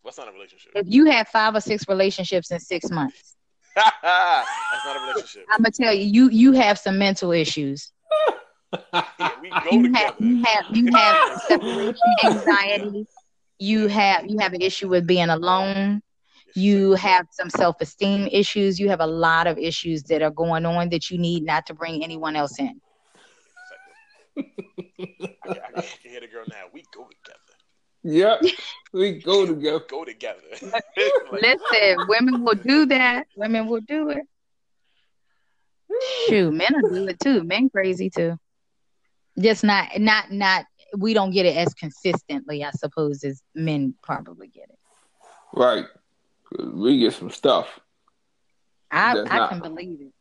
What's not a relationship? If you have five or six relationships in six months, that's not a relationship. I'm gonna tell you, you you have some mental issues. Yeah, we go You together. have you have you have separation anxiety. You have you have an issue with being alone. You have some self esteem issues. You have a lot of issues that are going on that you need not to bring anyone else in. I, can- I can hear the girl now. We go together. Yep, we go together. Go together. Like, Listen, women will do that. Women will do it. Shoot, men will do it too. Men crazy too. Just not not not we don't get it as consistently, I suppose, as men probably get it. Right. we get some stuff. I That's I not- can believe it.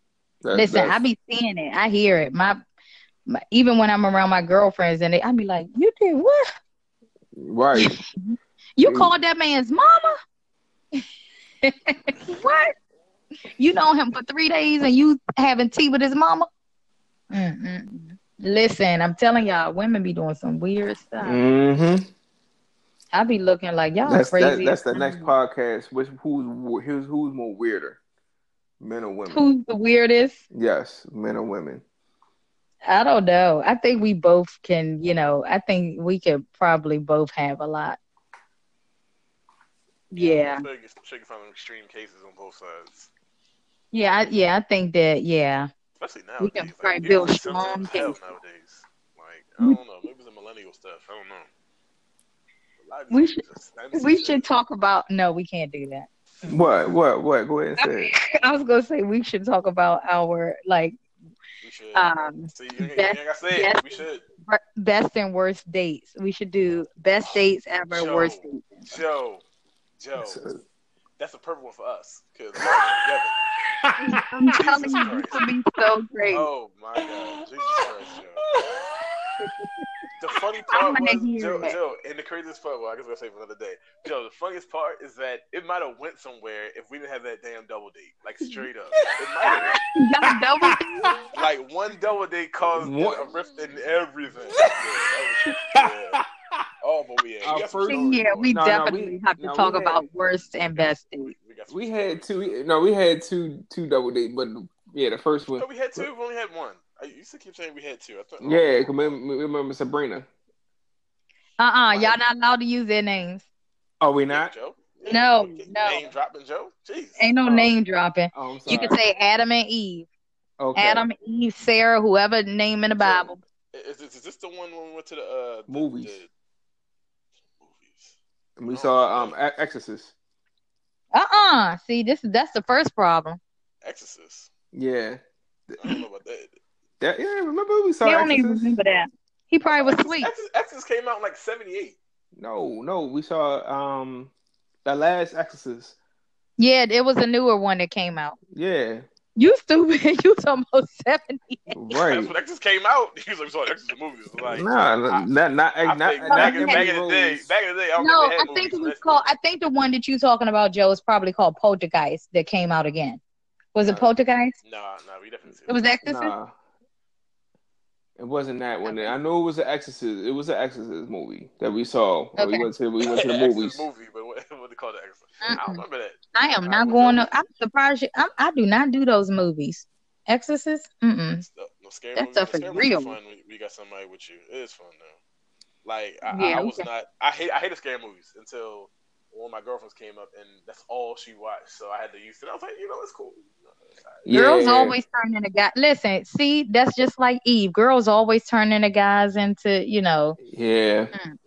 That- Listen, I be seeing it. I hear it. My, my even when I'm around my girlfriends and they, I be like, "You did what? Right. You Mm. called that man's mama? what? You know him for three days and you having tea with his mama? Mm-mm. Listen, I'm telling y'all, women be doing some weird stuff. Mm-hmm. I be looking like y'all That's that, crazy. that's the next podcast. Which who's who's who's more weirder, men or women? Who's the weirdest? Yes, men or women. I don't know. I think we both can, you know, I think we could probably both have a lot. Yeah, I'm sure you can- sure you can find extreme cases on both sides. yeah, I- yeah. I think that. Yeah, Especially We nowadays. can like, probably people build are strong cases. nowadays. Like, I don't know. Maybe it's the millennial stuff. I don't know. A lot of We should- just sensitive. we should talk about. No, we can't do that. What? What? What? Go ahead and say it. I was gonna say we should talk about our like We should. um See, you, best- ain't gotta say it. best- We should. best and worst dates. We should do best dates ever, Joe. worst dates. Joe. Joe. So- That's a perfect one for us. Because. I'm telling you, this would be so great. Oh my God, Jesus Christ, Joe. The funny part wanna was Joe, it. Joe, and the craziest part. Well, I guess we'll save it for another day. Joe, the funniest part is that it might have went somewhere if we didn't have that damn double date. Like straight up, it might have. Double Like one double date caused What? a rift in everything. Yeah, that was, yeah. Oh, but we, yeah, Our we got some first- Yeah, we No, no, definitely we- have to no, talk had- about worst and best dates. We, We had two. No, we had two. Two double dates, but yeah, the first one. No, we had two. We only had one. I used to keep saying we had two. I thought, Yeah, remember, remember Sabrina? Uh uh-uh, y'all not allowed to use their names. Are we not? Joe. No, no. Name dropping Joe. Jeez. Ain't no Oh. name dropping. Oh, I'm sorry. You could say Adam and Eve. okay. Adam, Eve, Sarah, whoever name in the Bible. Is, is, is this the one when we went to the uh, the- Movies. the- movies. We saw um Exorcist. Uh uh See, this is that's the first problem. Exorcist. Yeah. I don't know about that. That, yeah, remember we saw He don't even remember that. He probably was Exorcist, asleep. Exorcist, Exorcist came out in like '78. No, no, we saw um the last Exorcist. Yeah, it was a newer one that came out. Yeah, You stupid. You was almost seventy. That's right. when Exorcist came out. He was like, "We saw Exorcist movies." Like, Nah, I- not not I not, think not back, no, in, back in the day, back in the day, I don't No, think I had think it was called. then. I think the one that you talking about, Joe, is probably called Poltergeist that came out again. Was it Uh, Poltergeist? Nah, nah, we definitely. It was Exorcist. Nah. It wasn't that one. I know it was an Exorcist. It was an Exorcist movie that we saw. Okay. We went to we went to the movies. movie, but what, what they call it Exorcist? I Mm-mm. don't remember that. I am Nah, not going up? to. I'm surprised. You, I'm, I do not do those movies. Exorcist. Mm-mm. Stuff- No, scary That movie, stuff no, is movie real. Fun when we got somebody with you. It is fun though. Like I, Yeah, I, I was okay. not. I hate. I hated scary movies until one of my girlfriends came up, and that's all she watched. So I had to use it. I was like, you know, it's cool. It's. Girls Yeah. always turn into guys. Listen, see, that's just like Eve. Girls always turn into guys into, you know. Yeah. Mm.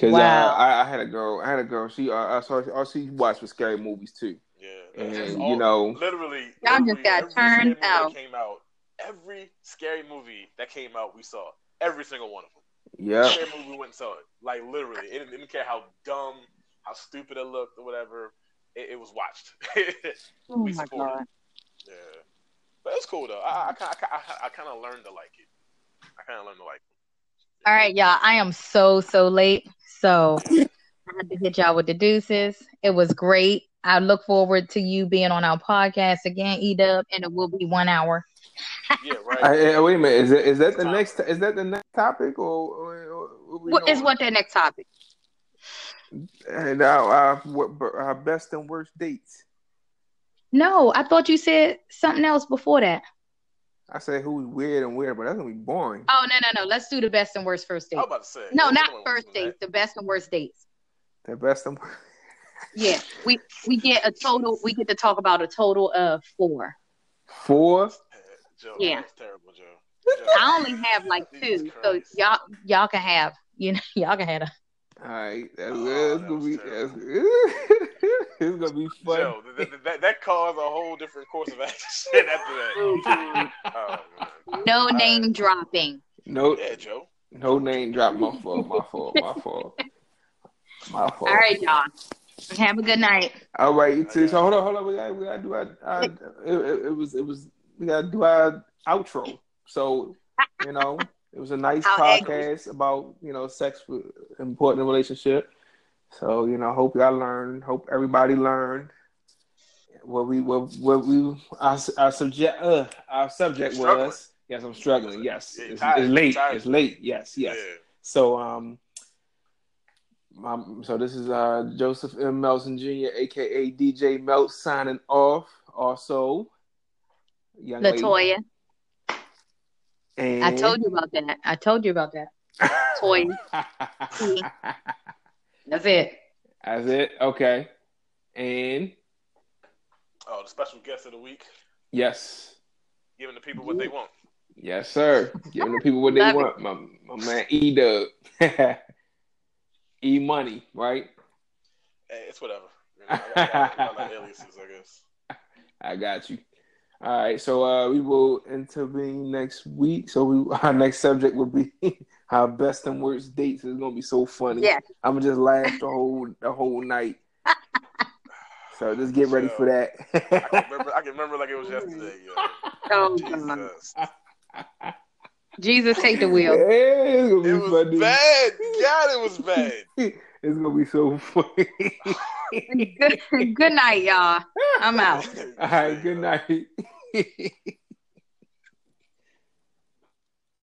Cause Wow. I, I had a girl. I had a girl. She uh, I saw all she watched was scary movies too. Yeah, And, that's you know- literally, Y'all just got every scary turned movie that out. Came out. Every scary movie that came out, we saw every single one of them. Yeah. Scary movie, we went and saw it. Like literally, it didn't, it didn't care how dumb, how stupid it looked, or whatever. It, it was watched. Oh my support god. Yeah, but it's cool though. I I, I, I, I kind of learned to like it. I kind of learned to like it. All right, y'all. I am so so late, so I had to hit y'all with the deuces. It was great. I look forward to you being on our podcast again, Edub, and it will be one hour. Yeah, right. I, I- wait a minute. Is it is that the Time. next is that the next topic or, or, or what we What is what that next topic? And our, our, our best and worst dates. No, I thought you said something else before that. I say who's weird and weird, but that's gonna be boring. Oh no no no! Let's do the best and worst first I was dates. about to say. No, yeah, not first was doing dates. The best and worst dates. The best and worst. Yeah, we we get a total. We get to talk about a total of four. Four. Joe, Yeah. terrible, Joe. Joe. I only have like two, so y'all y'all can have you know y'all can have a. All right, that's, Oh, that's that gonna be terrible. that's, it's gonna be fun. Joe, that, that, that, that caused a whole different course of action after that. Oh. oh no All name right. dropping. No, Yeah, Joe. no name drop. My fault. My fault. My fault. My fault. All right, y'all. Have a good night. All right, you too. Okay. So hold on, hold on. We got, we got to do our. our it, it, it was, it was. We got to do our outro. So you know, it was a nice How podcast about you know sex, important relationship. So you know, hope y'all learned. Hope everybody learned. What we, what, what we, our, our subject, uh, our subject You're struggling. was. Yes, I'm struggling. Yes, Yeah, it's, it's late. It's late. Yes, yes. Yeah. So um, my, so this is uh Joseph M. Melson Jr., aka DJ Melt, signing off. Also, young lady. Latoya. And I told you about that. I told you about that. Toy. That's it. That's it. Okay. And Oh, the special guest of the week, yes, giving the people what they want. yes, sir. Giving the people what they want. My my man E Dub. E Money, right? Hey, it's whatever. I got, I got, I aliases, I guess. I got you. All right, so uh, we will intervene next week. So we, our next subject will be our best and worst dates. is gonna be so funny. Yeah. I'm gonna just laugh the whole the whole night. So just get ready for I can that. remember. I can remember like it was yesterday. Yo. Oh, Jesus, Jesus, take the yeah, wheel. it's gonna be it was funny. bad. God, it was bad. It's gonna be so funny. Good, good night, y'all. I'm out. All right, good night.